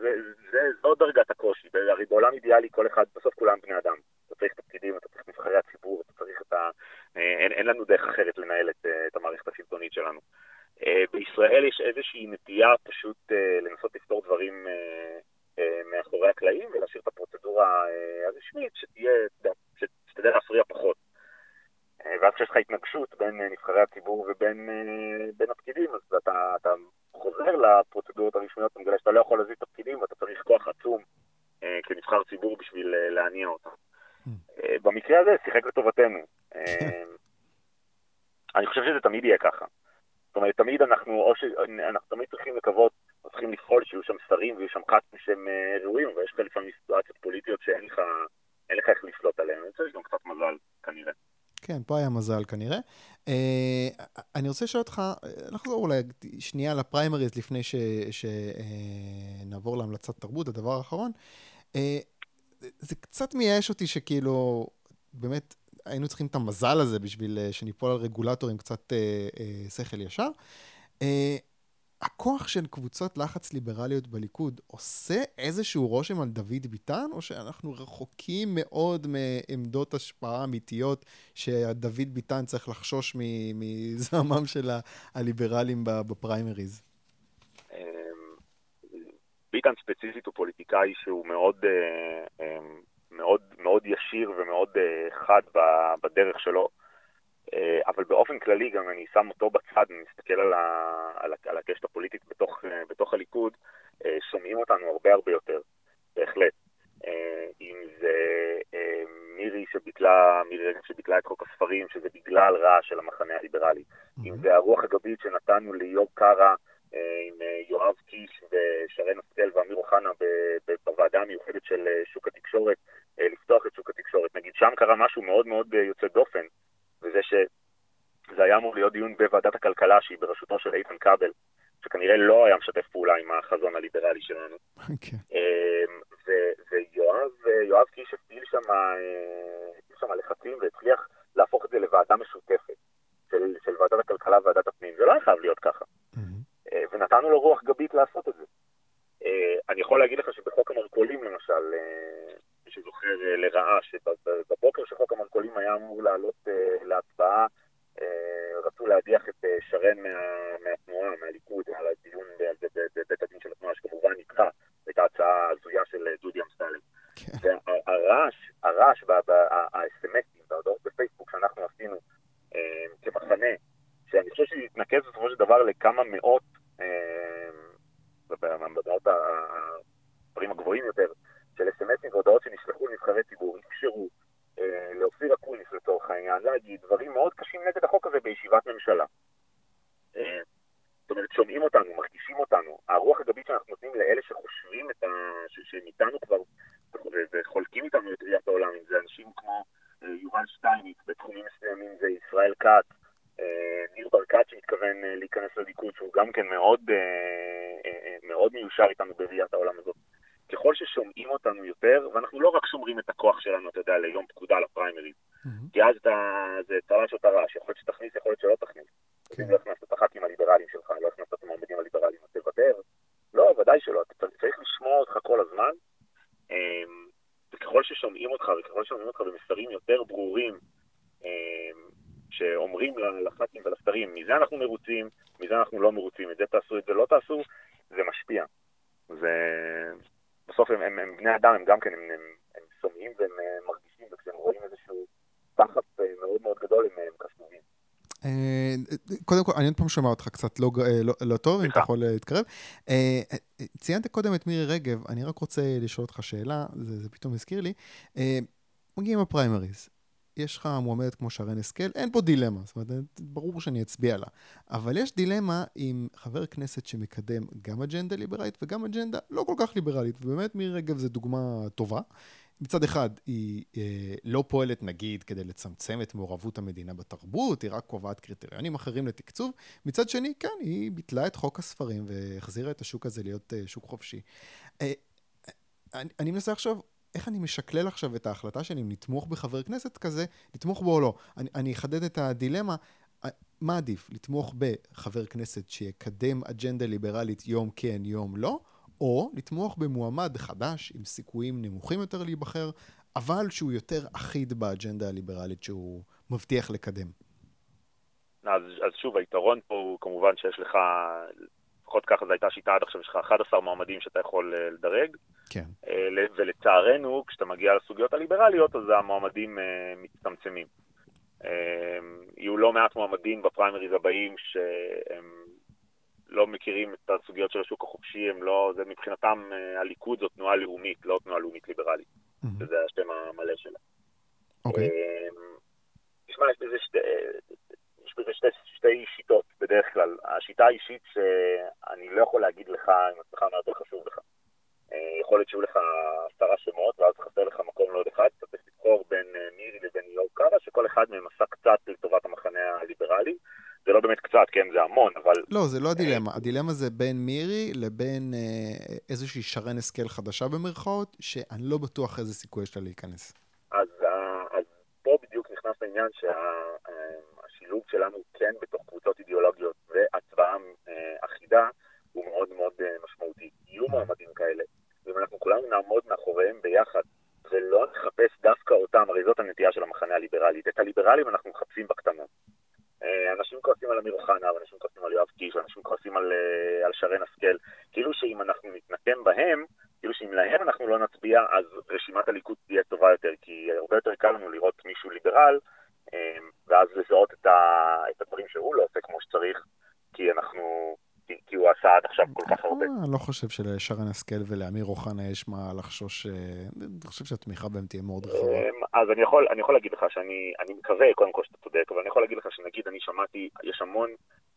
זה, זה, זו דרגת הקושי, הרי בעולם אידיאלי כל אחד, בסוף כולם בני אדם. אתה צריך תפקידים, אתה צריך נבחרי הציבור, אתה צריך את ה... אה, אין, אין לנו דרך אחרת לנהל את, אה, את המערכת השלטונית שלנו. אה, בישראל יש איזושהי נטייה פשוט לנסות לפתור דברים מאחורי הקלעים ולהשאיר את הפרוצדורה הרשמית שתהיה, שתדע להפריע פחות. אה, ואז כשיש לך התנגשות בין אה, נבחרי הציבור ובין אה, בין הפקידים, אז אתה, אתה חוזר לפרוצדורות הרשמיות, אתה מגלה שאתה לא יכול להזיז את הפקידים ואתה צריך כוח עצום כנבחר ציבור בשביל להניע אותם. אה, במקרה הזה שיחק לטובתנו. אני חושב שזה תמיד יהיה ככה. זאת אומרת, תמיד אנחנו, או שאנחנו תמיד צריכים לקוות, או צריכים לפעול שיהיו שם שרים ויהיו שם ח"כים שהם ראויים, אבל יש לך לפעמים סיטואציות פוליטיות שאין לך, לך איך לשלוט עליהן. אני חושב שיש גם קצת מזל, כנראה. כן, פה היה מזל כנראה. אה, אני רוצה לשאול אותך, אה, לחזור אולי שנייה לפריימריז לפני שנעבור להמלצת תרבות, הדבר האחרון. אה, זה קצת מייאש אותי שכאילו, באמת, היינו צריכים את המזל הזה בשביל אה, שניפול על רגולטורים קצת אה, אה, שכל ישר. אה, הכוח של קבוצות לחץ ליברליות בליכוד עושה איזשהו רושם על דוד ביטן, או שאנחנו רחוקים מאוד מעמדות השפעה אמיתיות שדוד ביטן צריך לחשוש מזעמם של הליברלים בפריימריז? אמ, ביטן ספציפית הוא פוליטיקאי שהוא מאוד, מאוד, מאוד ישיר ומאוד חד בדרך שלו. אבל באופן כללי גם אני שם אותו בצד ומסתכל על, ה, על, על הקשת הפוליטית בתוך, בתוך הליכוד, שומעים אותנו הרבה הרבה יותר, בהחלט. אם זה מירי שביטלה, מירי רגב שביטלה את חוק הספרים, שזה בגלל רעש של המחנה הליברלי. Mm-hmm. אם זה הרוח הגבית שנתנו ליאור קארה עם יואב קיש ושרן השכל ואמיר אוחנה בוועדה המיוחדת של שוק התקשורת, לפתוח את שוק התקשורת. נגיד, שם קרה משהו מאוד מאוד יוצא דופן, וזה שזה היה אמור להיות דיון בוועדת הכלכלה, שהיא בראשותו של איתן כבל, שכנראה לא היה משתף פעולה עם החזון הליברלי שלנו. Okay. אוקיי. ויואב קיש הפעיל שם, שם לחצים והצליח להפוך את זה לוועדה משותפת של, של ועדת הכלכלה וועדת הפנים. זה לא היה חייב להיות ככה. Mm-hmm. ונתנו לו רוח גבית לעשות את זה. אני יכול להגיד לך שבחוק המרכולים למשל, שזוכר לרעה, שבבוקר שחוק המרכולים היה אמור לעלות להצבעה, רצו להדיח את שרן מה, מהתנועה, מהליכוד, על הדיון בבית הדין של התנועה, שכמובן נדחה, הייתה הצעה הזויה של דודי אמסלם. כן. והרעש, הרעש, האס.אם.אסים וההודעות בפייסבוק שאנחנו עשינו כמחנה, שאני חושב שהתנקז בסופו של דבר לכמה מאות, במאות הדברים הגבוהים יותר, של אס.אם.אסים והודעות שנשלחו לנבחרי ציבור, אפשרו לאופיר אקוניס לצורך העניין להגיד דברים מאוד קשים נגד החוק הזה בישיבת ממשלה. זאת אומרת, שומעים אותנו, מרגישים אותנו. הרוח הגבית שאנחנו נותנים לאלה שחושבים את ה... שהם איתנו כבר וחולקים איתנו את ראיית העולם, אם זה אנשים כמו יובל שטייניץ, בתחומים מסוימים זה ישראל כץ, ניר ברקת שמתכוון להיכנס לליכוד, שהוא גם כן מאוד, מאוד מיושר איתנו בראיית העולם הזאת. ככל ששומעים אותנו יותר, ואנחנו לא רק שומרים את הכוח שלנו, אתה יודע, ליום פקודה לפריימריז, mm-hmm. כי אז אתה, זה צל"ש או טר"ש, יכול להיות שתכניס, יכול להיות שלא תכניס. כן. אם לא הכנסת את הח"כים הליברליים שלך, לא הכנסת את המועמדים הליברליים, אז תוותר. לא, ודאי שלא, אתה צריך לשמוע אותך כל הזמן. וככל ששומעים אותך, וככל ששומעים אותך במסרים יותר ברורים, שאומרים לח"כים ולשרים, מזה אנחנו מרוצים, מזה אנחנו לא מרוצים, את זה תעשו, את זה לא תעשו, זה משפיע. ובסוף הם, הם, הם בני אדם, הם גם כן, הם, הם, הם שומעים והם מרגישים, וכשהם רואים איזשהו פחד מאוד מאוד גדול, הם, הם קשובים. קודם כל, אני עוד פעם שומע אותך קצת לא, לא, לא טוב, אם אתה יכול להתקרב. ציינת קודם את מירי רגב, אני רק רוצה לשאול אותך שאלה, זה, זה פתאום הזכיר לי. מגיעים הפריימריז, יש לך מועמדת כמו שרן השכל, אין פה דילמה, זאת אומרת, ברור שאני אצביע לה. אבל יש דילמה עם חבר כנסת שמקדם גם אג'נדה ליברלית וגם אג'נדה לא כל כך ליברלית, ובאמת מירי רגב זו דוגמה טובה. מצד אחד, היא אה, לא פועלת, נגיד, כדי לצמצם את מעורבות המדינה בתרבות, היא רק קובעת קריטריונים אחרים לתקצוב. מצד שני, כן, היא ביטלה את חוק הספרים והחזירה את השוק הזה להיות אה, שוק חופשי. אה, אני, אני מנסה עכשיו, איך אני משקלל עכשיו את ההחלטה שלי אם לתמוך בחבר כנסת כזה, לתמוך בו או לא. אני, אני אחדד את הדילמה. מה עדיף, לתמוך בחבר כנסת שיקדם אג'נדה ליברלית יום כן, יום לא, או לתמוך במועמד חדש עם סיכויים נמוכים יותר להיבחר, אבל שהוא יותר אחיד באג'נדה הליברלית שהוא מבטיח לקדם. אז, אז שוב, היתרון פה הוא כמובן שיש לך, לפחות ככה זו הייתה שיטה עד עכשיו, יש לך 11 מועמדים שאתה יכול אה, לדרג. כן. אה, ולצערנו, כשאתה מגיע לסוגיות הליברליות, אז המועמדים אה, מצטמצמים. יהיו לא מעט מועמדים בפריימריז הבאים שהם לא מכירים את הסוגיות של השוק החופשי, הם לא, זה מבחינתם, אה, הליכוד זו תנועה לאומית, לא תנועה לאומית ליברלית. Mm-hmm. שזה השם המלא שלה. אוקיי. תשמע, יש בזה, שתי, יש בזה שתי, שתי שיטות בדרך כלל. השיטה האישית שאני לא יכול להגיד לך אם עצמך מה יותר חשוב לך. אה, יכול להיות שיהיו לך עשרה שמות, ואז חסר לך מקום לעוד אחד, אתה צריך לבחור בין אה, מירי לבין יואב קארה, שכל אחד מהם עשה קצת לטובת המחנה הליברלי. זה לא באמת קצת, כן, זה המון, אבל... לא, זה לא הדילמה. הדילמה זה בין מירי לבין אה, איזושהי שרן השכל חדשה במרכאות, שאני לא בטוח איזה סיכוי יש לה להיכנס. אז, אה, אז פה בדיוק נכנס העניין שהשילוב אה, שלנו כן בתוך קבוצות אידיאולוגיות והצבעה אה, אחידה הוא מאוד מאוד משמעותי. יהיו מועמדים כאלה, ואם אנחנו כולנו נעמוד מאחוריהם ביחד ולא נחפש דווקא אותם, הרי זאת הנטייה של המחנה הליברלי. את הליברלים אנחנו מחפשים בקטנות. אה, אנשים כועסים על אמיר אוחנה, ואנשים כועסים על יואב קיש, ואנשים כועסים על, אה, על שרן השכל. כאילו שאם אנחנו נתנקם בהם, כאילו שאם להם אנחנו לא נצביע, אז רשימת הליכוד תהיה טובה יותר, כי הרבה יותר קל לנו לראות מישהו ליברל, אה, ואז לזהות את, ה, את הדברים שהוא לא עושה כמו שצריך, כי אנחנו... כי, כי הוא עשה עד עכשיו כל כך הרבה. אני לא חושב שלשרן השכל ולאמיר אוחנה יש מה לחשוש, אני חושב שהתמיכה בהם תהיה מאוד רחבה. אז אני יכול, אני יכול להגיד לך שאני אני מקווה, קודם כל שאתה צודק, אבל אני יכול להגיד לך שנגיד אני שמעתי, יש המון,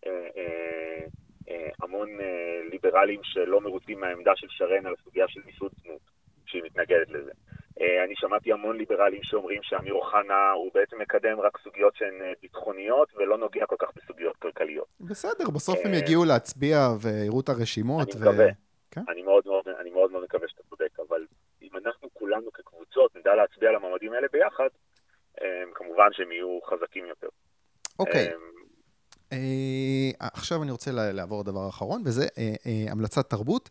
אה, אה, אה, המון אה, ליברלים שלא מרוצים מהעמדה של שרן על הסוגיה של מיסוד זנות, שהיא מתנגדת לזה. אה, אני שמעתי המון ליברלים שאומרים שאמיר אוחנה הוא בעצם מקדם רק סוגיות שהן אה, ביטחוניות ולא נוגע כל כך בסוגיות כלכליות. בסדר, בסוף הם אה, יגיעו להצביע ויראו את הרשימות. אני מקווה. כן? אני מאוד מאוד, מקווה שאתה צודק, אבל אם אנחנו כולנו כקבוצות נדע להצביע על המועמדים האלה ביחד, כמובן שהם יהיו חזקים יותר. אוקיי. עכשיו אני רוצה לעבור לדבר אחרון, וזה המלצת תרבות.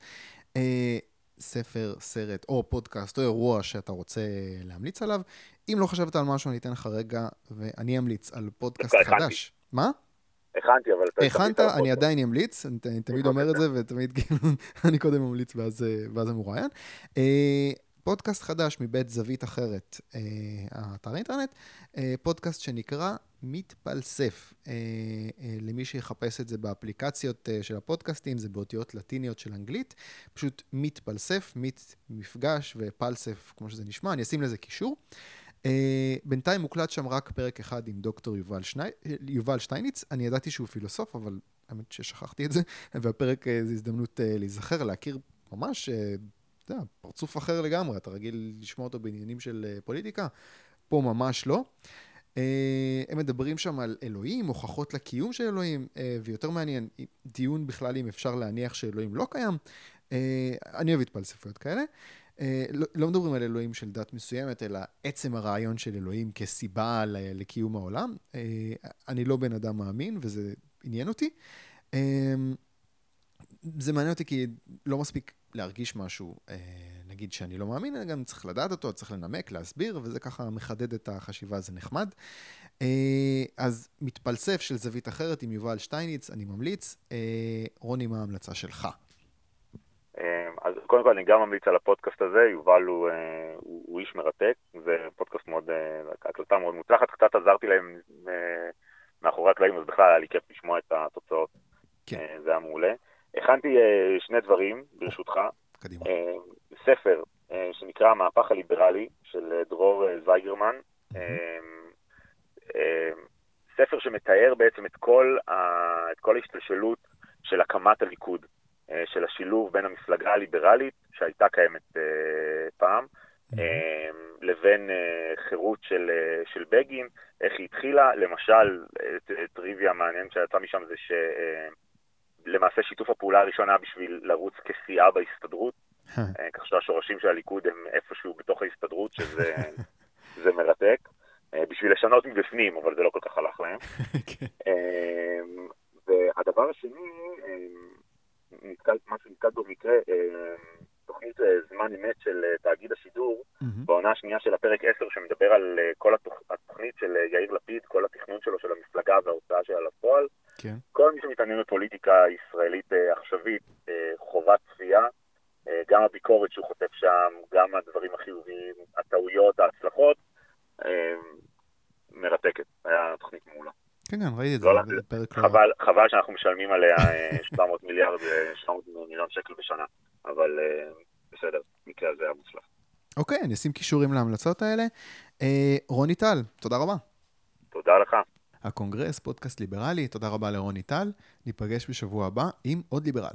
ספר, סרט או פודקאסט או אירוע שאתה רוצה להמליץ עליו. אם לא חשבת על משהו, אני אתן לך רגע, ואני אמליץ על פודקאסט חדש. מה? הכנתי, אבל. הכנת, אני עדיין אמליץ, אני תמיד אומר את זה, ותמיד כאילו, (laughs) אני קודם ממליץ ואז זה מרואיין. אה, פודקאסט חדש מבית זווית אחרת, אה, האתר אינטרנט, אה, פודקאסט שנקרא מתפלסף. אה, למי שיחפש את זה באפליקציות של הפודקאסטים, זה באותיות לטיניות של אנגלית, פשוט מתפלסף, מת מפגש ופלסף, כמו שזה נשמע, אני אשים לזה קישור. בינתיים מוקלט שם רק פרק אחד עם דוקטור יובל, שני... יובל שטייניץ, אני ידעתי שהוא פילוסוף, אבל האמת ששכחתי את זה, (laughs) והפרק זה הזדמנות להיזכר, להכיר ממש אתה יודע, פרצוף אחר לגמרי, אתה רגיל לשמוע אותו בעניינים של אה, פוליטיקה, פה ממש לא. אה, הם מדברים שם על אלוהים, הוכחות לקיום של אלוהים, אה, ויותר מעניין, דיון בכלל אם אפשר להניח שאלוהים לא קיים. אני אוהב התפלספויות כאלה. לא, לא מדברים על אלוהים של דת מסוימת, אלא עצם הרעיון של אלוהים כסיבה לקיום העולם. אני לא בן אדם מאמין, וזה עניין אותי. זה מעניין אותי כי לא מספיק להרגיש משהו, אה, נגיד שאני לא מאמין, אני גם צריך לדעת אותו, צריך לנמק, להסביר, וזה ככה מחדד את החשיבה, זה נחמד. אה, אז מתפלסף של זווית אחרת עם יובל שטייניץ, אני ממליץ. אה, רוני, מה ההמלצה שלך? אז קודם כל אני גם ממליץ על הפודקאסט הזה, יובל הוא, הוא, הוא איש מרתק, זה פודקאסט מאוד, הקלטה מאוד מוצלחת, קצת עזרתי להם מאחורי הקלעים, אז בכלל היה לי כיף לשמוע את התוצאות, כן. זה היה מעולה. הכנתי uh, שני דברים, ברשותך. קדימה. Uh, ספר uh, שנקרא המהפך הליברלי של דרור זייגרמן. Mm-hmm. ספר שמתאר בעצם את כל, ה, את כל ההשתלשלות של הקמת הליכוד, של השילוב בין המפלגה הליברלית, שהייתה קיימת פעם, mm-hmm. לבין חירות של, של בגין, איך היא התחילה. למשל, טריוויה מעניין שיצא משם זה ש... למעשה שיתוף הפעולה הראשון היה בשביל לרוץ כסיעה בהסתדרות, אה, כך שהשורשים של הליכוד הם איפשהו בתוך ההסתדרות, שזה (laughs) מרתק. אה, בשביל לשנות מבפנים, אבל זה לא כל כך הלך להם. (laughs) כן. אמ, והדבר השני, אמ, מה שנתקל במקרה, תוכנית זמן אמת של תאגיד השידור, בעונה השנייה של הפרק 10, שמדבר על כל התוכנית של יאיר לפיד, כל התכנון שלו של המפלגה וההוצאה שלה לפועל. כן. כל מי שמתעניין בפוליטיקה ישראלית אה, עכשווית, אה, חובת צפייה, אה, גם הביקורת שהוא חוטף שם, גם הדברים החיוביים, הטעויות, ההצלחות, מרתקת. היה תוכנית מעולה. כן, כן, ראיתי את זה, לא, לא... חבל, חבל שאנחנו משלמים עליה (laughs) 700 מיליארד, 700 מיליון שקל בשנה, אבל בסדר, מקרה הזה היה מוצלח. אוקיי, אני אשים קישורים להמלצות האלה. רוני טל, תודה רבה. תודה לך. הקונגרס, פודקאסט ליברלי. תודה רבה לרוני טל. ניפגש בשבוע הבא עם עוד ליברל.